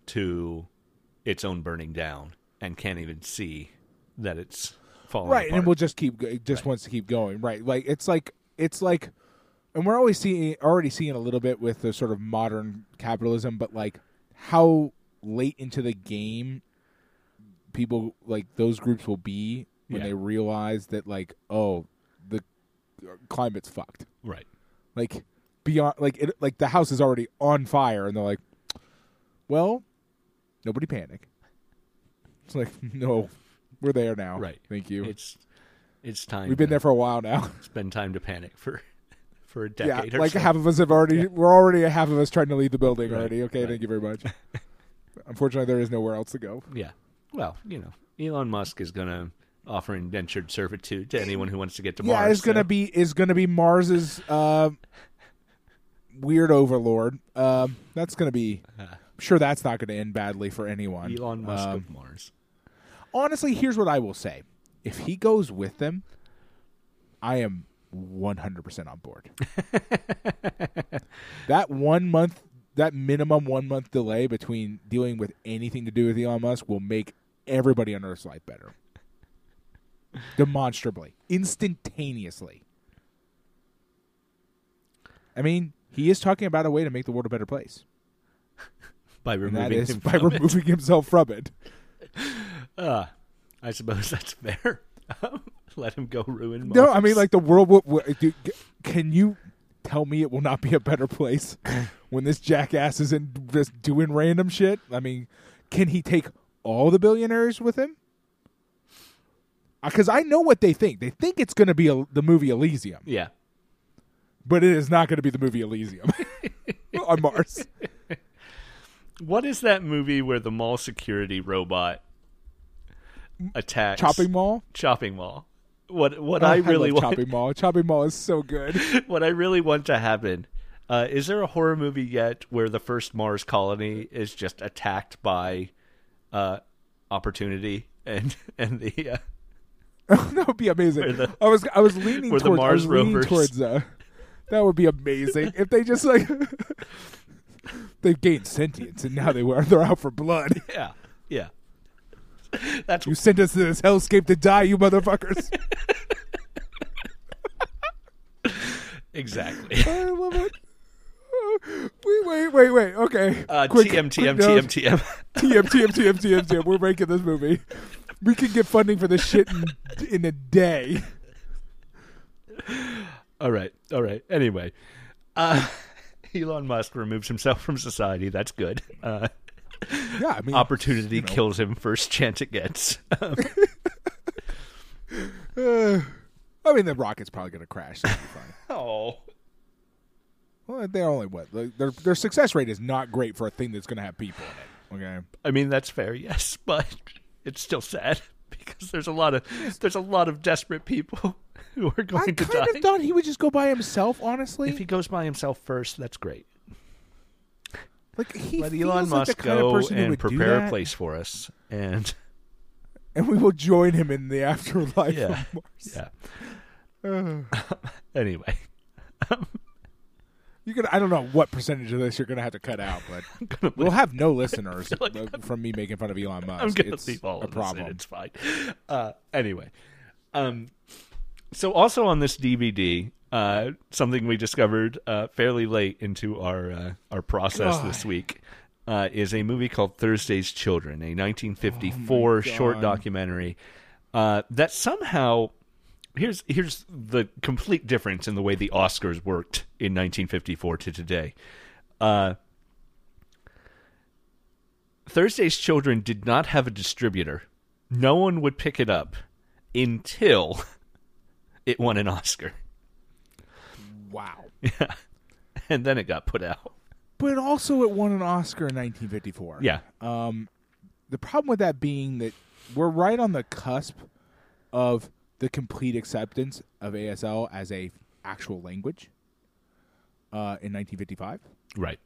to its own burning down and can't even see that it's falling right and we'll just keep it just wants to keep going right like it's like it's like and we're always seeing already seeing a little bit with the sort of modern capitalism but like how late into the game people like those groups will be when Yeah. they realize that like oh the climate's fucked right. like beyond like it like the house is already on fire and they're like well nobody panic it's like [LAUGHS] no we're there now Right. thank you It's it's time. We've been there for a while now. [LAUGHS] It's been time to panic for [LAUGHS] for a yeah, decade or like so. half of us have already. We're already a half of us trying to leave the building Right, already. Okay, right. thank you very much. Unfortunately, there is nowhere else to go. Yeah. Well, you know, Elon Musk is going to offer indentured servitude to anyone who wants to get to yeah, Mars. it's gonna so- be is gonna be Mars's uh, weird overlord. Um, that's gonna be. I'm [LAUGHS] sure that's not gonna end badly for anyone. Elon Musk Um, of Mars. honestly, here's what I will say: if he goes with them, I am 100% on board. [LAUGHS] that one month, that minimum one month delay between dealing with anything to do with Elon Musk will make everybody on Earth's life better. Demonstrably, instantaneously. I mean, he is talking about a way to make the world a better place, [LAUGHS] By removing is him by from it. removing himself from it. [LAUGHS] Uh, I suppose that's fair. [LAUGHS] Let him go ruin Mars. No, I mean like the world. Will, will, dude, can you tell me it will not be a better place when this jackass is in just doing random shit? I mean, can he take all the billionaires with him? Uh, because I know what they think. They think it's going to be a, the movie Elysium, Yeah. but it is not going to be the movie Elysium [LAUGHS] on Mars. [LAUGHS] What is that movie where the mall security robot attacks Chopping Mall. Chopping Mall? What what Oh, I really want Chopping Mall. Chopping Mall is so good. [LAUGHS] what I really want to happen. Uh, is there a horror movie yet where the first Mars colony is just attacked by uh, opportunity and [LAUGHS] and the uh, [LAUGHS] that would be amazing. The- I was I was leaning where the towards Mars rovers- towards uh, that would be amazing if they just like [LAUGHS] they've gained sentience and now they were they're out for blood. yeah yeah that's You sent us to this hellscape to die, you motherfuckers. exactly I love it. [LAUGHS] We wait. wait, wait. Okay. Uh, Quick- TM, quick TM, note. TM, TM. TM, TM, TM, TM, TM. We're making this movie. We can get funding for this shit in, in a day. All right, all right. Anyway, uh, [LAUGHS] Elon Musk removes himself from society. That's good. Uh, Yeah, I mean, opportunity you know. kills him first chance it gets. [LAUGHS] uh, I mean, the rocket's probably going to crash. So oh, Well, they're only what their their success rate is not great for a thing that's going to have people in it. Okay. I mean that's fair, [LAUGHS] yes, but it's still sad because there's a lot of there's a lot of desperate people [LAUGHS] who are going I to die. I kind of thought he would just go by himself. Honestly, If he goes by himself first, that's great. like he Let Elon like Musk of go and prepare a place for us, and [LAUGHS] and we will join him in the afterlife. Yeah. of Mars. yeah. [SIGHS] Uh, Anyway, you're gonna. I don't know what percentage of this you're gonna have to cut out, but [LAUGHS] we'll have no [LAUGHS] listeners like from me making fun of Elon Musk. I'm gonna it's leave all a of this in. problem. It's fine. Uh, anyway, um, so also on this DVD, uh, something we discovered uh, fairly late into our uh, our process God. this week uh, is a movie called Thursday's Children, a 1954 short documentary uh, that somehow. Here's here's the complete difference in the way the Oscars worked in 1954 to today. Uh, Thursday's Children did not have a distributor. No one would pick it up until [LAUGHS] it won an Oscar. Wow. [LAUGHS] Yeah. And then it got put out. But also, it won an Oscar in 1954. Yeah. Um, the problem with that being that we're right on the cusp of the complete acceptance of ASL as a actual language. Uh, in 1955, Right.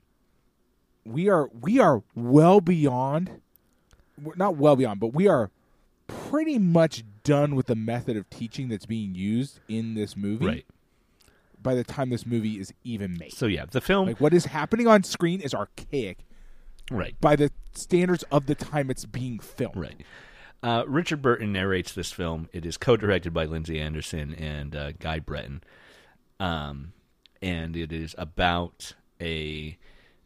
we are we are well beyond, not well beyond, but we are pretty much done with the method of teaching that's being used in this movie. Right. By the time this movie is even made, So yeah, the film like what is happening on screen is archaic right. by the standards of the time it's being filmed. Right. Uh, Richard Burton narrates this film. It is co-directed by Lindsay Anderson and uh, Guy Brenton, um, and it is about a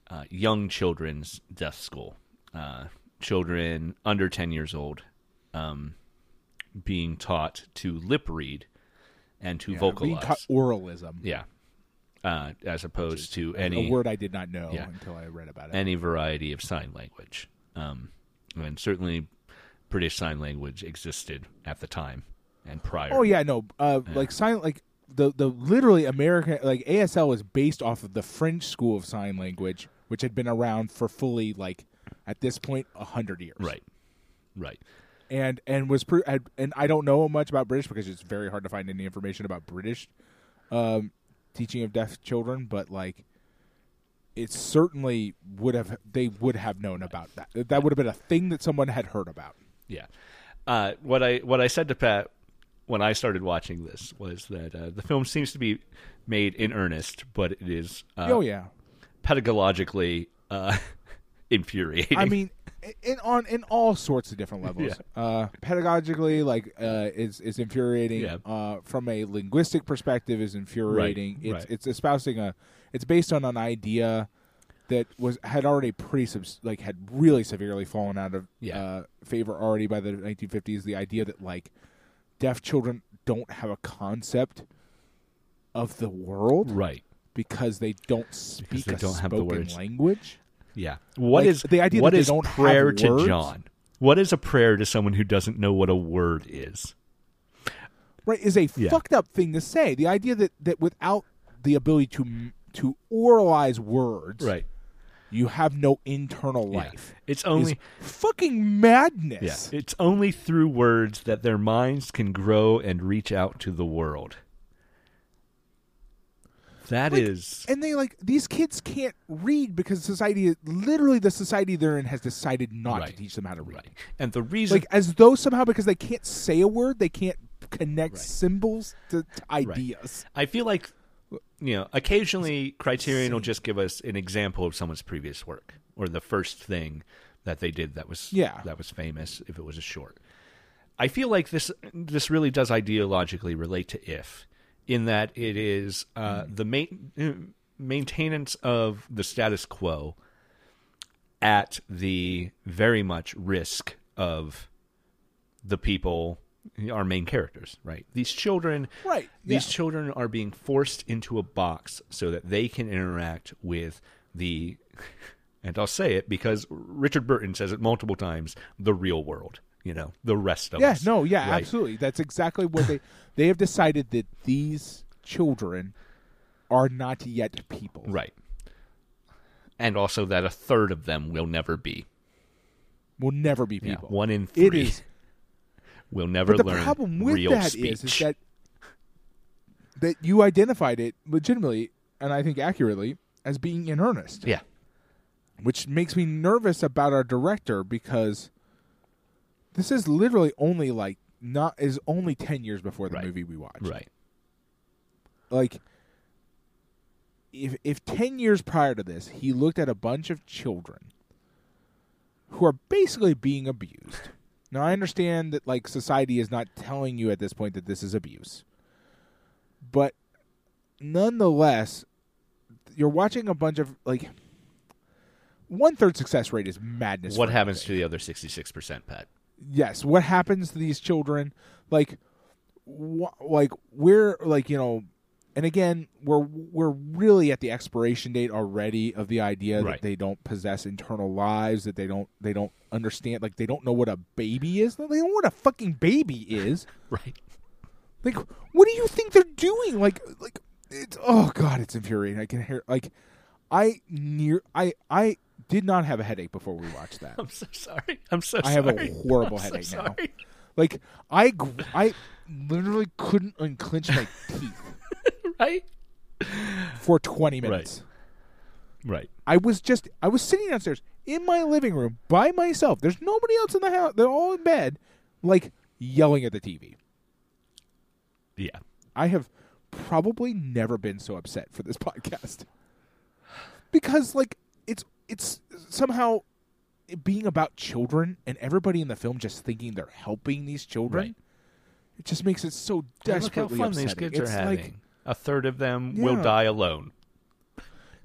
uh, young children's deaf school. Uh, children under ten years old um, being taught to lip read and to Yeah, vocalize. being taught oralism. yeah, uh, as opposed to any a word I did not know Yeah. until I read about it. any variety of sign language. Um, and certainly, British Sign Language existed at the time and prior. oh yeah, no, uh, like sign like the the literally American like ASL was based off of the French School of Sign Language, which had been around for fully like at this point a hundred years. Right, right, and and was pre- and I don't know much about British because it's very hard to find any information about British um, teaching of deaf children, but like it certainly would have they would have known about that. That would have been a thing that someone had heard about. Yeah. Uh, what I what I said to Pat when I started watching this was that uh, the film seems to be made in earnest, but it is uh, oh yeah, pedagogically uh, [LAUGHS] infuriating. I mean, in on in all sorts of different levels. Uh, pedagogically, like uh, is is infuriating. Yeah. Uh, from a linguistic perspective, is infuriating. Right, It's right. it's espousing a. It's based on an idea that was had already pretty subs, like had really severely fallen out of Yeah. uh, favor already by the 1950s. The idea that like deaf children don't have a concept of the world right. because they don't speak they a don't have the words. language. Yeah. What Like, is the idea what that they don't have a prayer to words? John? What is a prayer to someone who doesn't know what a word is? right is a Yeah. fucked up thing to say the idea that that without the ability to to oralize words Right. You have no internal Yeah. life It's is only fucking yeah, madness it's only through words that their minds can grow and reach out to the world. That Like, is and they like these kids can't read because society literally the society they're in has decided not to teach them how to read right. And the reason like as though somehow because they can't say a word they can't connect Right. symbols to, to ideas I feel like you know, occasionally Criterion will just give us an example of someone's previous work or the first thing that they did that was Yeah. that was famous if it was a short. I feel like this this really does ideologically relate to if in that it is uh, the main maintenance of the status quo at the very much risk of the people our main characters right these children Right, these yeah. children are being forced into a box so that they can interact with the [LAUGHS] and I'll say it because Richard Burton says it multiple times the real world you know the rest of us. Yeah, us no, yeah, right? absolutely. That's exactly what they [LAUGHS] they have decided that these children are not yet people. right and also that a third of them will never be Will never be Yeah, people. one in It three is will never but the learn problem with real that speech. is, is that that you identified it legitimately and I think accurately as being in earnest, yeah which makes me nervous about our director because this is literally only like not is only 10 years before the Right. movie we watched. right Like if if 10 years prior to this he looked at a bunch of children who are basically being abused. Now I understand that like society is not telling you at this point that this is abuse. But nonetheless you're watching a bunch of like one third success rate is madness. what happens to the other 66% pat yes what happens to these children like wh- like we're like you know and again we're we're really at the expiration date already of the idea Right. that they don't possess internal lives that they don't they don't understand like they don't know what a baby is. They don't know what a fucking baby is. [LAUGHS] Right. Like what do you think they're doing? Like like it's oh god it's infuriating. I can hear like i near i i did not have a headache before we watched that. [LAUGHS] I'm so sorry. I'm so sorry. I sorry have a [LAUGHS] horrible I'm so headache now. Like I, I literally couldn't unclench my teeth right for twenty minutes. right I was just, I was sitting downstairs in my living room by myself. There's nobody else in the house. They're all in bed, like yelling at the TV. yeah I have probably never been so upset for this [LAUGHS] podcast because, like, it's it's somehow being about children and everybody in the film just thinking they're helping these children. Right. It just makes it so And look how fun upsetting. these kids it's are having like a third of them will die alone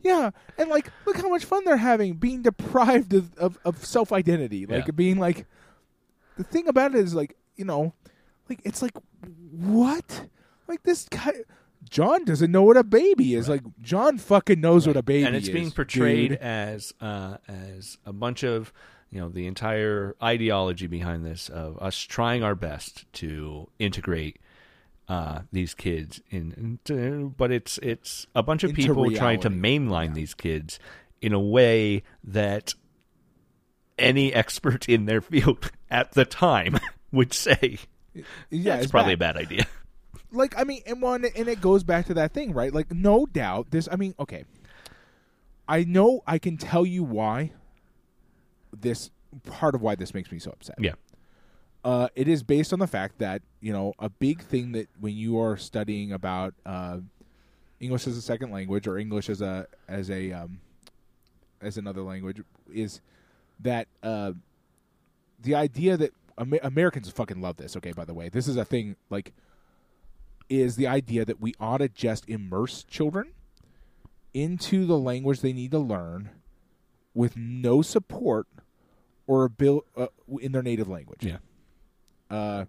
Yeah, and like, look how much fun they're having being deprived of, of, of self identity. Like Yeah. being like, the thing about it is like, you know, like it's like, what? Like this guy, John doesn't know what a baby is. Like John fucking knows what a baby is, and it's being portrayed dude. as uh, as a bunch of you know the entire ideology behind this of us trying our best to integrate uh, these kids in, into, but it's it's a bunch of Into people trying to reality. mainline these kids in a way that any expert in their field [LAUGHS] at the time [LAUGHS] would say Yeah, it's probably bad. a bad idea. [LAUGHS] like I mean, and one, and it goes back to that thing, right? Like, no doubt, this. I mean, okay, I know I can tell you why. This part of why this makes me so upset. yeah, Uh, it is based on the fact that you know a big thing that when you are studying about uh, English as a second language or English as a as a um, as another language is that uh, the idea that Amer- Americans fucking love this. Okay, by the way, this is a thing like is the idea that we ought to just immerse children into the language they need to learn with no support or abil- uh, in their native language. yeah, Uh,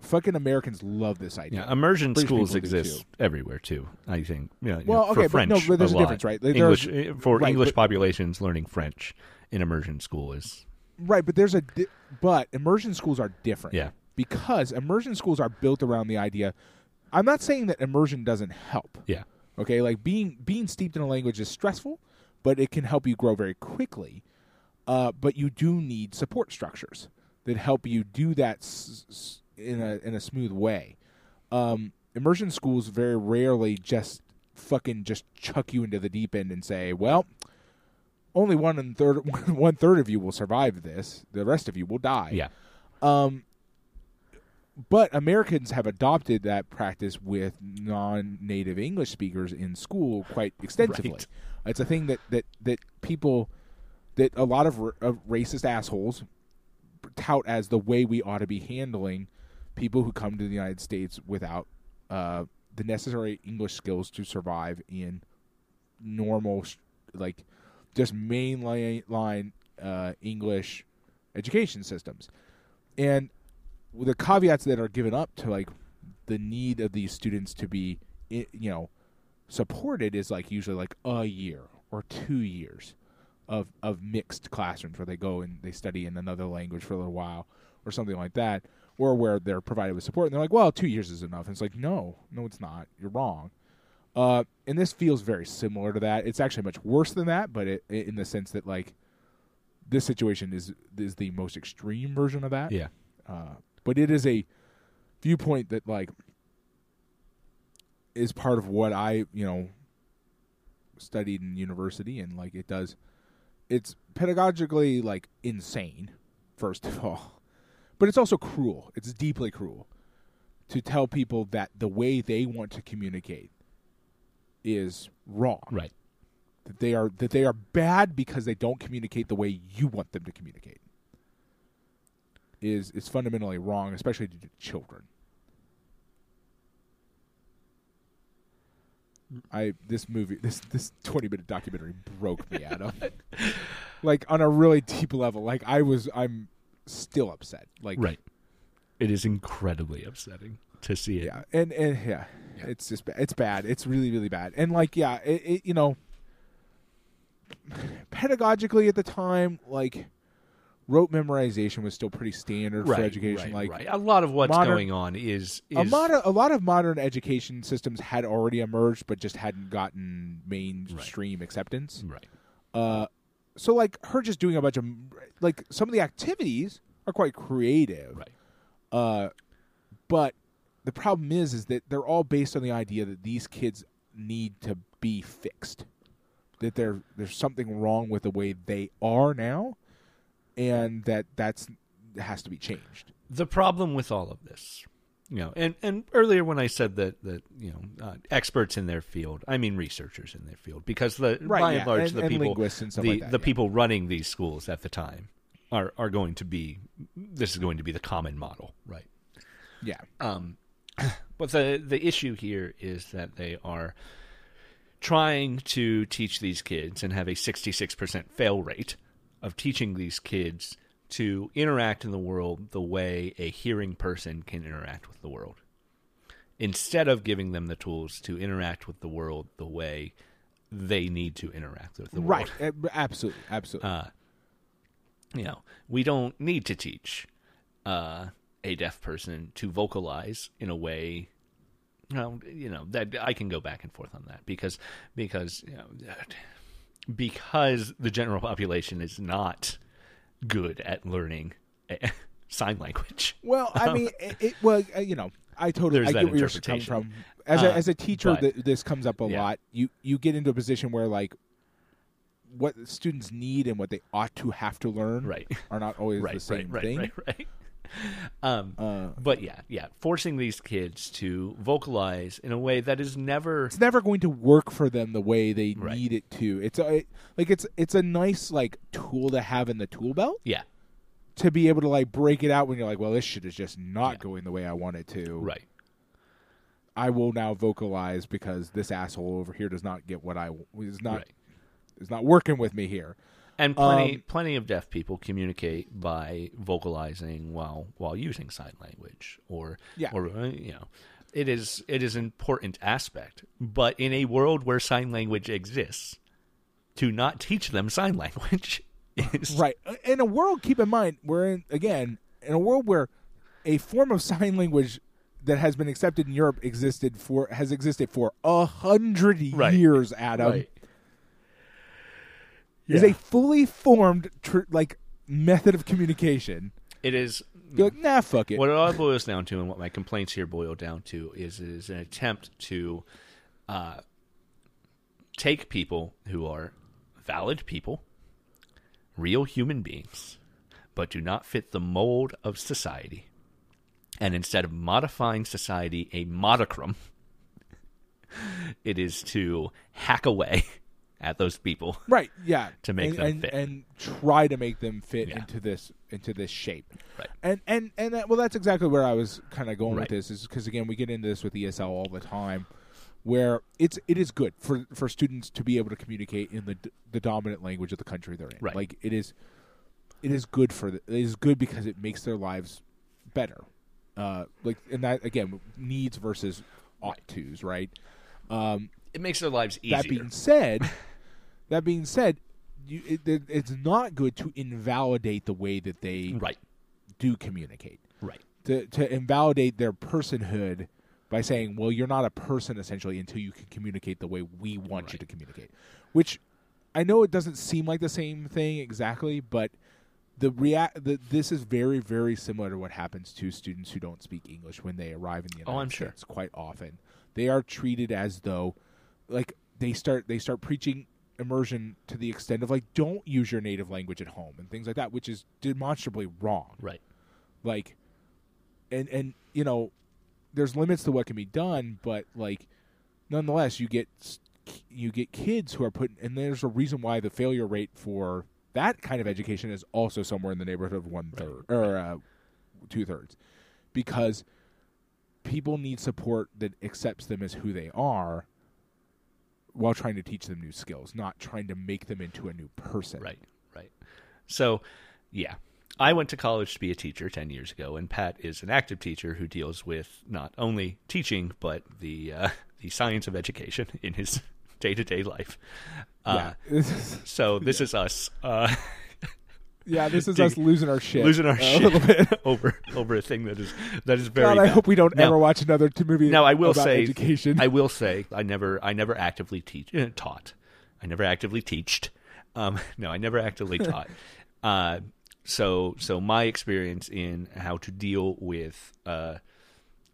fucking Americans love this idea. yeah. Immersion British schools exist too. everywhere too. I think. Yeah, you Well, know, okay, for but no, but there's a lot. difference, right? There's- English eh, for right, English but- populations learning French in immersion school is Right, but there's a di- but immersion schools are different. Yeah. Because immersion schools are built around the idea. I'm not saying that immersion doesn't help. yeah, Okay, like being being steeped in a language is stressful, but it can help you grow very quickly. Uh, but you do need support structures that help you do that s- s- in a in a smooth way. Um, immersion schools very rarely just fucking just chuck you into the deep end and say, "Well, only one and third [LAUGHS] one third of you will survive this. The rest of you will die." yeah, Um, but Americans have adopted that practice with non-native English speakers in school quite extensively. Right. It's a thing that that that people that a lot of, r- of racist assholes tout as the way we ought to be handling people who come to the United States without uh, the necessary English skills to survive in normal, like just mainline uh, English education systems, and the caveats that are given up to like the need of these students to be, you know, supported is like usually like a year or two years of of mixed classrooms where they go and they study in another language for a little while or something like that, or where they're provided with support and they're like, well, two years is enough. And it's like, no, no, it's not. You're wrong. Uh, and this feels very similar to that. It's actually much worse than that, but it, in the sense that like this situation is is the most extreme version of that. Yeah. Uh, but it is a viewpoint that like is part of what I you know studied in university, and like it does. It's pedagogically like insane, first of all, but it's also cruel. It's deeply cruel to tell people that the way they want to communicate is wrong Right. that they are that they are bad because they don't communicate the way you want them to communicate is is fundamentally wrong, especially to children. I this movie this this twenty minute documentary broke me, Adam. [LAUGHS] like on a really deep level. Like I was I'm still upset. Like Right. It is incredibly upsetting to see it. yeah, and and yeah, Yeah. it's just it's bad. It's really really bad. And like yeah, it, it you know, [SIGHS] pedagogically at the time, like rote memorization was still pretty standard Right, for education. right, like right. a lot of what's modern- going on is, is a lot of a lot of modern education systems had already emerged, but just hadn't gotten mainstream acceptance. right. Uh, so like her just doing a bunch of like some of the activities are quite creative. Right. Uh, but the problem is, is that they're all based on the idea that these kids need to be fixed. That there there's something wrong with the way they are now, and that that's has to be changed. the problem with all of this, you know, and, and earlier when I said that that you know uh, experts in their field, I mean researchers in their field, because the Right, by yeah, and large and- the and people linguists and stuff the like that, the yeah. people running these schools at the time are are going to be this is going to be the common model, right? Yeah, Um, [CLEARS THROAT] but the the issue here is that they are trying to teach these kids and have a 66% fail rate of teaching these kids to interact in the world the way a hearing person can interact with the world instead of giving them the tools to interact with the world the way they need to interact with the world right. Absolutely, absolutely. uh, you know, we don't need to teach uh, a deaf person to vocalize in a way. No, you know that I can go back and forth on that because because you know, because the general population is not good at learning [LAUGHS] sign language. Well, I mean, it, it well, uh, you know, I totally There's I get where you're coming from. As a Uh, as a teacher, but- th- this comes up a Yeah. lot. You you get into a position where like what students need and what they ought to have to learn Right. are not always right, the same right, right, thing. right, right. [LAUGHS] Um, Uh, but yeah, yeah, forcing these kids to vocalize in a way that is never it's never going to work for them the way they Right. need it to. It's a like it's it's a nice like tool to have in the tool belt yeah, to be able to like break it out when you're like, well, this shit is just not Yeah. going the way I want it to. right. I will now vocalize because this asshole over here does not get what I is not Right. is not working with me here. And plenty Um, plenty of deaf people communicate by vocalizing while while using sign language or Yeah. or uh, you know it is it is an important aspect but in a world where sign language exists to not teach them sign language [LAUGHS] is Right. In a world, keep in mind, we're in again in a world where a form of sign language that has been accepted in Europe existed for has existed for a hundred Right. years. Adam right is a fully formed tr- like method of communication. it is You're like, nah, fuck it. what it all boils down to and what my complaints here boil down to is is an attempt to uh, take people who are valid people real human beings but do not fit the mold of society and instead of modifying society a modicum [LAUGHS] it is to hack away at those people [LAUGHS] Right. Yeah. To make and, them and, fit. and try to make them fit Yeah. into this into this shape. Right. And and and that, well, that's exactly where I was kind of going Right. with this. Is because again, we get into this with ESL all the time. where it's it is good for for students to be able to communicate in the d- the dominant language of the country they're in. Right. Like it is it is good for the, it is good because it makes their lives better. Uh, like and that again needs versus ought tos, right? Um, It makes their lives easier. that being said, [LAUGHS] that being said, you, it, it, it's not good to invalidate the way that they right. do communicate. Right. To to invalidate their personhood by saying, "Well, you're not a person essentially until you can communicate the way we want you to communicate." Which I know it doesn't seem like the same thing exactly, but the react the, this is very very similar to what happens to students who don't speak English when they arrive in the oh, United Oh, I'm sure. States. Quite often, they are treated as though like they start they start preaching immersion to the extent of like don't use your native language at home and things like that, which is demonstrably wrong Right. like and and you know there's limits to what can be done but like nonetheless you get you get kids who are put and there's a reason why the failure rate for that kind of education is also somewhere in the neighborhood of one third or uh, two thirds because people need support that accepts them as who they are while trying to teach them new skills not trying to make them into a new person Right, right. So, yeah. I went to college to be a teacher 10 years ago, and Pat is an active teacher who deals with not only teaching, but the, uh, [LAUGHS] the science of education in his day to day life. Uh, yeah [LAUGHS] So, this is us uh, [LAUGHS] yeah this is us losing our shit losing our [LAUGHS] a little bit shit [LAUGHS] over, over a thing that is, that is very God, I bad. hope we don't Now- ever watch another t- movie. Now I will say, education. I will [LAUGHS] say, I never, I never actively teach, uh, taught. I never actively teached. Um, no, I never actively taught. Uh, so, so my experience in how to deal with uh,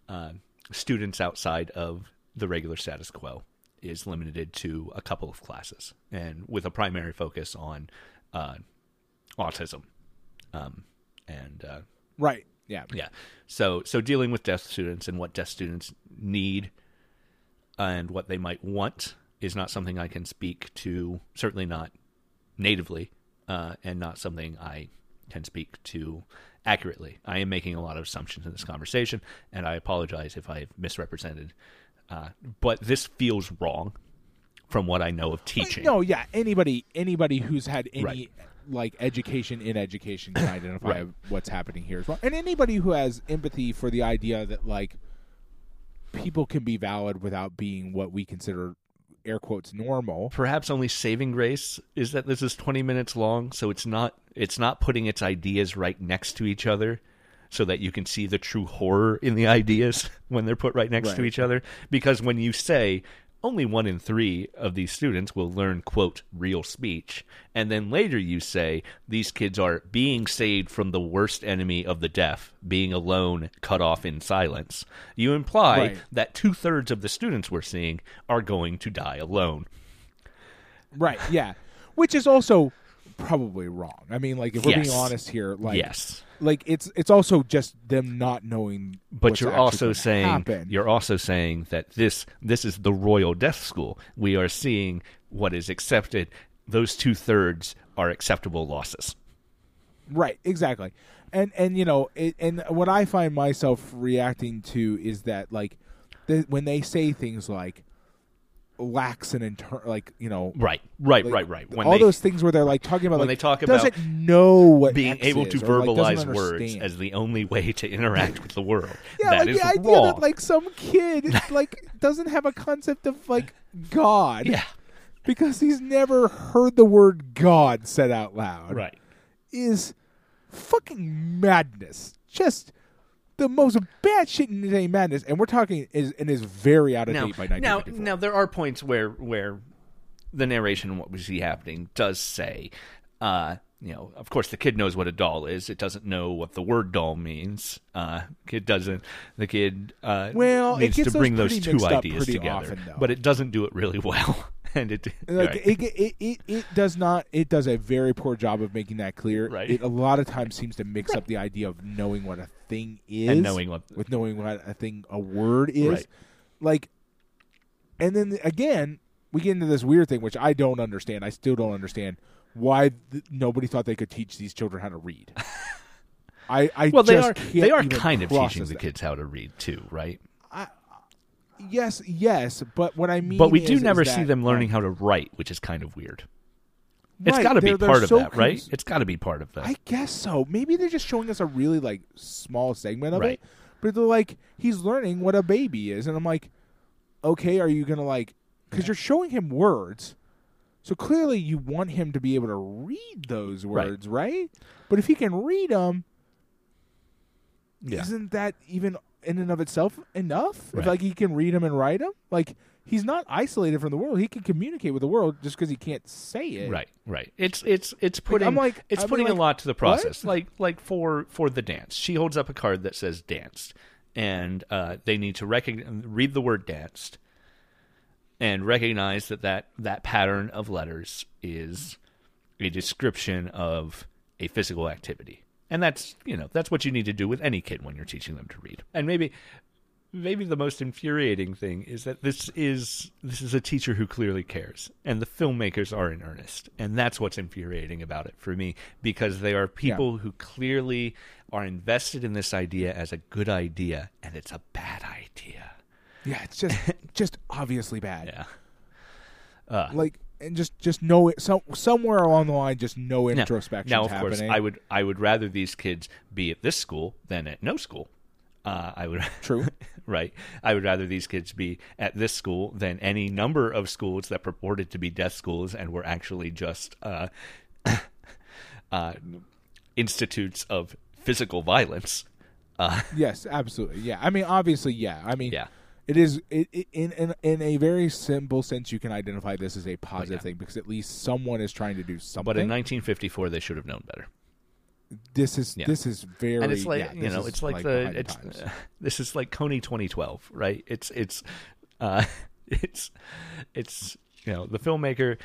uh, students outside of the regular status quo is limited to a couple of classes, and with a primary focus on uh, autism. Um, and uh, right? Yeah, yeah. So so dealing with deaf students and what deaf students need and what they might want is not something I can speak to. Certainly not natively, uh, and not something I can speak to accurately. I am making a lot of assumptions in this conversation, and I apologize if I've misrepresented. Uh, but this feels wrong from what I know of teaching. No, yeah. Anybody, anybody who's had any Right. Like education in education can [COUGHS] identify Right. what's happening here as well. And anybody who has empathy for the idea that like people can be valid without being what we consider air quotes normal. perhaps only saving grace is that this is 20 minutes long so it's not it's not putting its ideas right next to each other so that you can see the true horror in the [LAUGHS] ideas when they're put right next to each other because when you say only one in three of these students will learn quote real speech and then later you say these kids are being saved from the worst enemy of the deaf being alone cut off in silence you imply Right. that two-thirds of the students we're seeing are going to die alone Right. Yeah. Which is also probably wrong. I mean, like if we're Yes. being honest here, like yes like it's it's also just them not knowing. but what's you're also saying happen. you're also saying that this this is the royal death school we are seeing what is accepted those two-thirds are acceptable losses Right, exactly. And and you know, it, and what I find myself reacting to is that like the, when they say things like lacks an inter like, you know, right. Right like, right right. When all they those things where they're like talking about when like they talk doesn't about know what being X able to or, like, verbalize words as the only way to interact with the world. [LAUGHS] Yeah, that like is the idea wrong. that like some kid [LAUGHS] like doesn't have a concept of like God yeah. because he's never heard the word God said out loud. right. is fucking madness. Just the most bad shit in insane madness, and we're talking is and is very out of now, date by now, 1954. now there are points where where the narration and what we see happening does say, uh, you know, of course the kid knows what a doll is. It doesn't know what the word doll means. Uh, kid doesn't. The kid uh, Well, it gets to bring those pretty two ideas together, often, but it doesn't do it really [LAUGHS] well. And it like right. it, it, it, it does not. It does a very poor job of making that clear. Right. It a lot of times seems to mix up the idea of knowing what a thing is and knowing what with knowing what a thing a word is. Right. Like, and then again, we get into this weird thing which I don't understand. I still don't understand why th- nobody thought they could teach these children how to read. [LAUGHS] I, I well, they are can't they are kind of teaching process the that. kids how to read too, right? Yes, yes, but what I mean, but we do is- is never see that, them learning how to write, which is kind of weird. It's got to be part of so that, right? cons- It's got to be part of that. I guess so. Maybe they're just showing us a really like small segment of Right. it, but they're like he's learning what a baby is, and I'm like, okay, are you gonna like? Because you're showing him words, so clearly you want him to be able to read those Right. words, right? But if he can read them, yeah. isn't that even in and of itself enough? Right. If like he can read them and write them, like he's not isolated from the world. He can communicate with the world just because he can't say it. Right, right. It's it's it's putting I'm like- it's I'm putting like, a lot to the what? process. Like like for for the dance, she holds up a card that says danced, and uh, they need to recognize read the word danced, and recognize that that that pattern of letters is a description of a physical activity. And that's you know that's what you need to do with any kid when you're teaching them to read. And maybe maybe the most infuriating thing is that this is this is a teacher who clearly cares. And the filmmakers are in earnest. And that's what's infuriating about it for me because they are people who clearly are invested in this idea as a good idea and it's a bad idea. Yeah, it's just [LAUGHS] just obviously bad. yeah. Uh, like and just just know it some somewhere along the line just no now, introspection now of happening. course i would i would rather these kids be at this school than at no school uh, i would [LAUGHS] True. right? I would rather these kids be at this school than any number of schools that purported to be death schools and were actually just uh, [COUGHS] uh, institutes of physical violence. Uh, [LAUGHS] yes, absolutely. Yeah. I mean obviously yeah. I mean yeah, it is it, it, in, in in a very simple sense you can identify this as a positive yeah. thing because at least someone is trying to do something. but in 1954 they should have known better. this is Yeah. this is very and it's like yeah, you this know, is, it's like, behind the it's times. [LAUGHS] this is like Kony 2012, right? It's it's uh, [LAUGHS] it's it's you know the filmmaker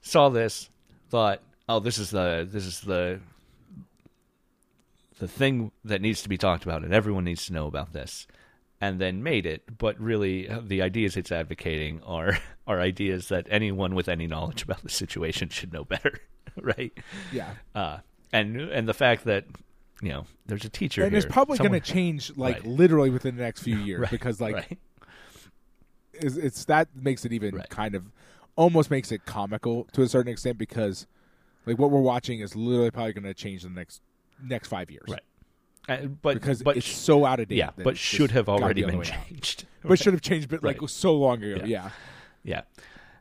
saw this, thought, oh, this is the this is the the thing that needs to be talked about, and everyone needs to know about this, and then made it. But really, uh, the ideas it's advocating are [LAUGHS] are ideas that anyone with any knowledge about the situation should know better, [LAUGHS] right? yeah. uh, and and the fact that you know there's a teacher And here, it's probably going to change [LAUGHS] like Right. literally within the next few years Right, because like right. it's, it's that makes it even kind of almost makes it comical to a certain extent because like what we're watching is literally probably going to change in the next next five years Right. Uh, but because but it's sh- so out of date. yeah, but should have already be on the been changed. [LAUGHS] But should have changed, but like Right. so long ago. Yeah. Yeah, yeah.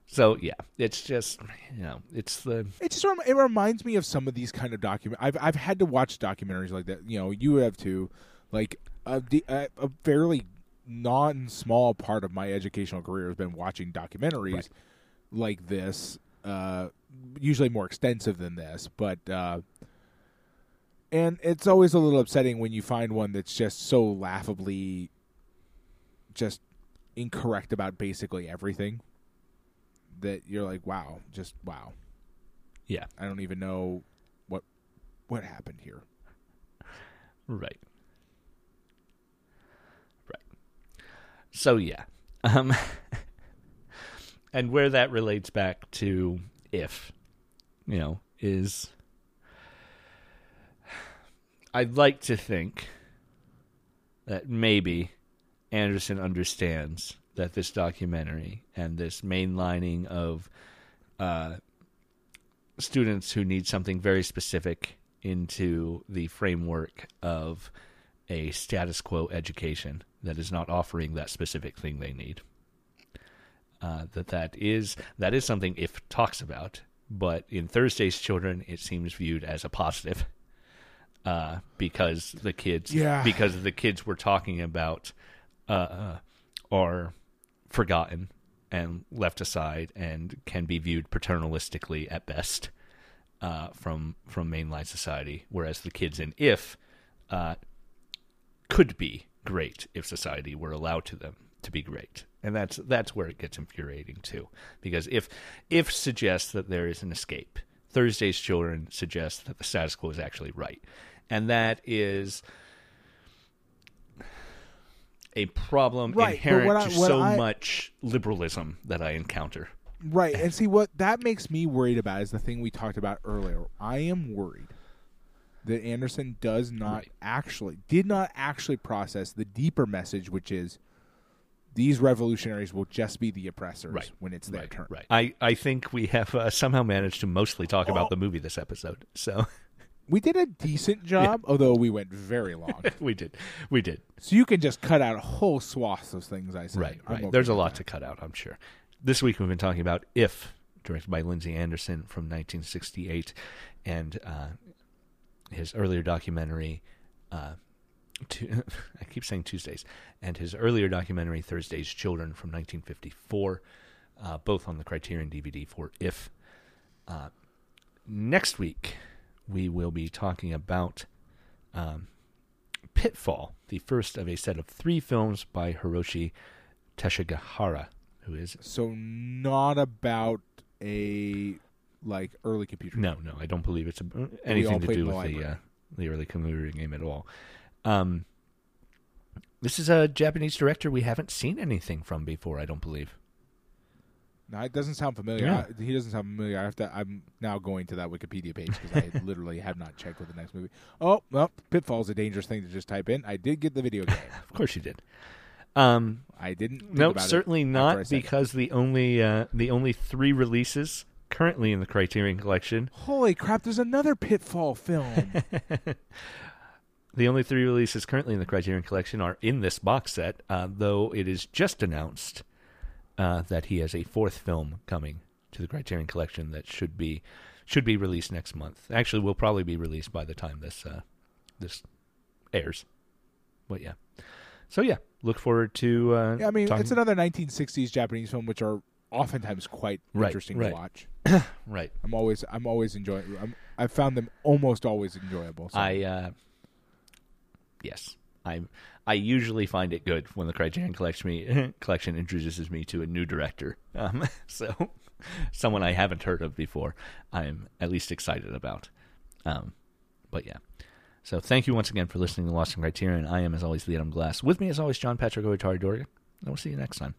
So yeah, it's just you know it's the it just rem- it reminds me of some of these kind of document. I've I've had to watch documentaries like that. You know, you have to Like a, a, a fairly non small part of my educational career has been watching documentaries Right. like this. Uh, usually more extensive than this, but uh, and it's always a little upsetting when you find one that's just so laughably just incorrect about basically everything that you're like, wow, just wow. yeah I don't even know what what happened here. right right. So yeah, um, [LAUGHS] and where that relates back to if you know is I'd like to think that maybe Anderson understands that this documentary and this mainlining of uh, students who need something very specific into the framework of a status quo education that is not offering that specific thing they need. Uh, that that is that is something if talks about, but in Thursday's Children, it seems viewed as a positive uh, because the kids Yeah. because the kids we're talking about uh, uh, are forgotten and left aside and can be viewed paternalistically at best uh, from from mainline society, whereas the kids in If uh, could be great if society were allowed to them to be great, and that's that's where it gets infuriating too, because if if suggests that there is an escape, Thursday's Children suggests that the status quo is actually right, and that is a problem Right, inherent I- to so I- much liberalism that I encounter. Right. And see what that makes me worried about is the thing we talked about earlier. I am worried that Anderson does not Right. actually did not actually process the deeper message which is These revolutionaries will just be the oppressors Right. when it's their right, turn. right. I, I think we have uh, somehow managed to mostly talk Oh. about the movie this episode. So We did a decent [LAUGHS] job, although we went very long. [LAUGHS] we did, we did. so you can just cut out a whole swaths of things I said. Right, right. okay There's a lot that. to cut out, I'm sure. This week we've been talking about If, directed by Lindsay Anderson from 1968, and uh, his earlier documentary, uh, tu- [LAUGHS] I keep saying Tuesdays, and his earlier documentary, Thursday's Children from 1954, uh, both on the Criterion DVD for If. Uh, next week we will be talking about um, Pitfall, the first of a set of three films by Hiroshi Teshigahara, who is So not about a like early computer. no, no, I don't believe it's a, anything to do with the uh, the early computer game at all. Um, this is a Japanese director we haven't seen anything from before. I don't believe. No, it doesn't sound familiar. Yeah. I, he doesn't sound familiar. I have to. I'm now going to that Wikipedia page because I [LAUGHS] literally have not checked what the next movie. Oh, well, Pitfall's a dangerous thing to just type in. I did get the video game. [LAUGHS] Of course you did. Um, I didn't. No, certainly not said it. because the only uh, the only three releases currently in the Criterion Collection Holy crap! There's another Pitfall film. [LAUGHS] The only three releases currently in the Criterion Collection are in this box set, uh, though it is just announced uh, that he has a fourth film coming to the Criterion Collection that should be should be released next month. Actually, will probably be released by the time this uh, this airs. But yeah, so yeah, look forward to. Uh, yeah, I mean, talking- it's another 1960s Japanese film, which are oftentimes quite Right, interesting right. to watch. [COUGHS] right. I'm always, I'm always enjoying. I'm, I found them almost always enjoyable. So. I uh, yes, I I usually find it good when the Criterion Collection me, [LAUGHS] collection introduces me to a new director. Um, [LAUGHS] so someone I haven't heard of before, I'm at least excited about. Um, but yeah. So thank you once again for listening to Lost in Criterion. I am, as always, the Adam Glass. With me, as always, John Patrick Oitari Dorgan. And we'll see you next time.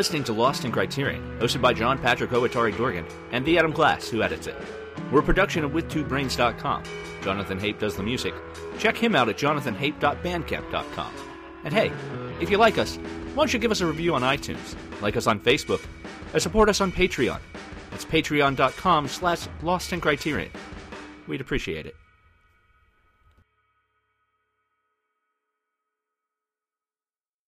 Listening to Lost in Criterion, hosted by John Patrick Owatari Dorgan and the Adam Glass, who edits it. We're a production of WithTwoBrains.com. Jonathan Hape does the music. Check him out at jonathanhape.bandcamp.com. And hey, if you like us, why don't you give us a review on iTunes, like us on Facebook, or support us on Patreon. It's patreon.com slash Lost in Criterion. We'd appreciate it.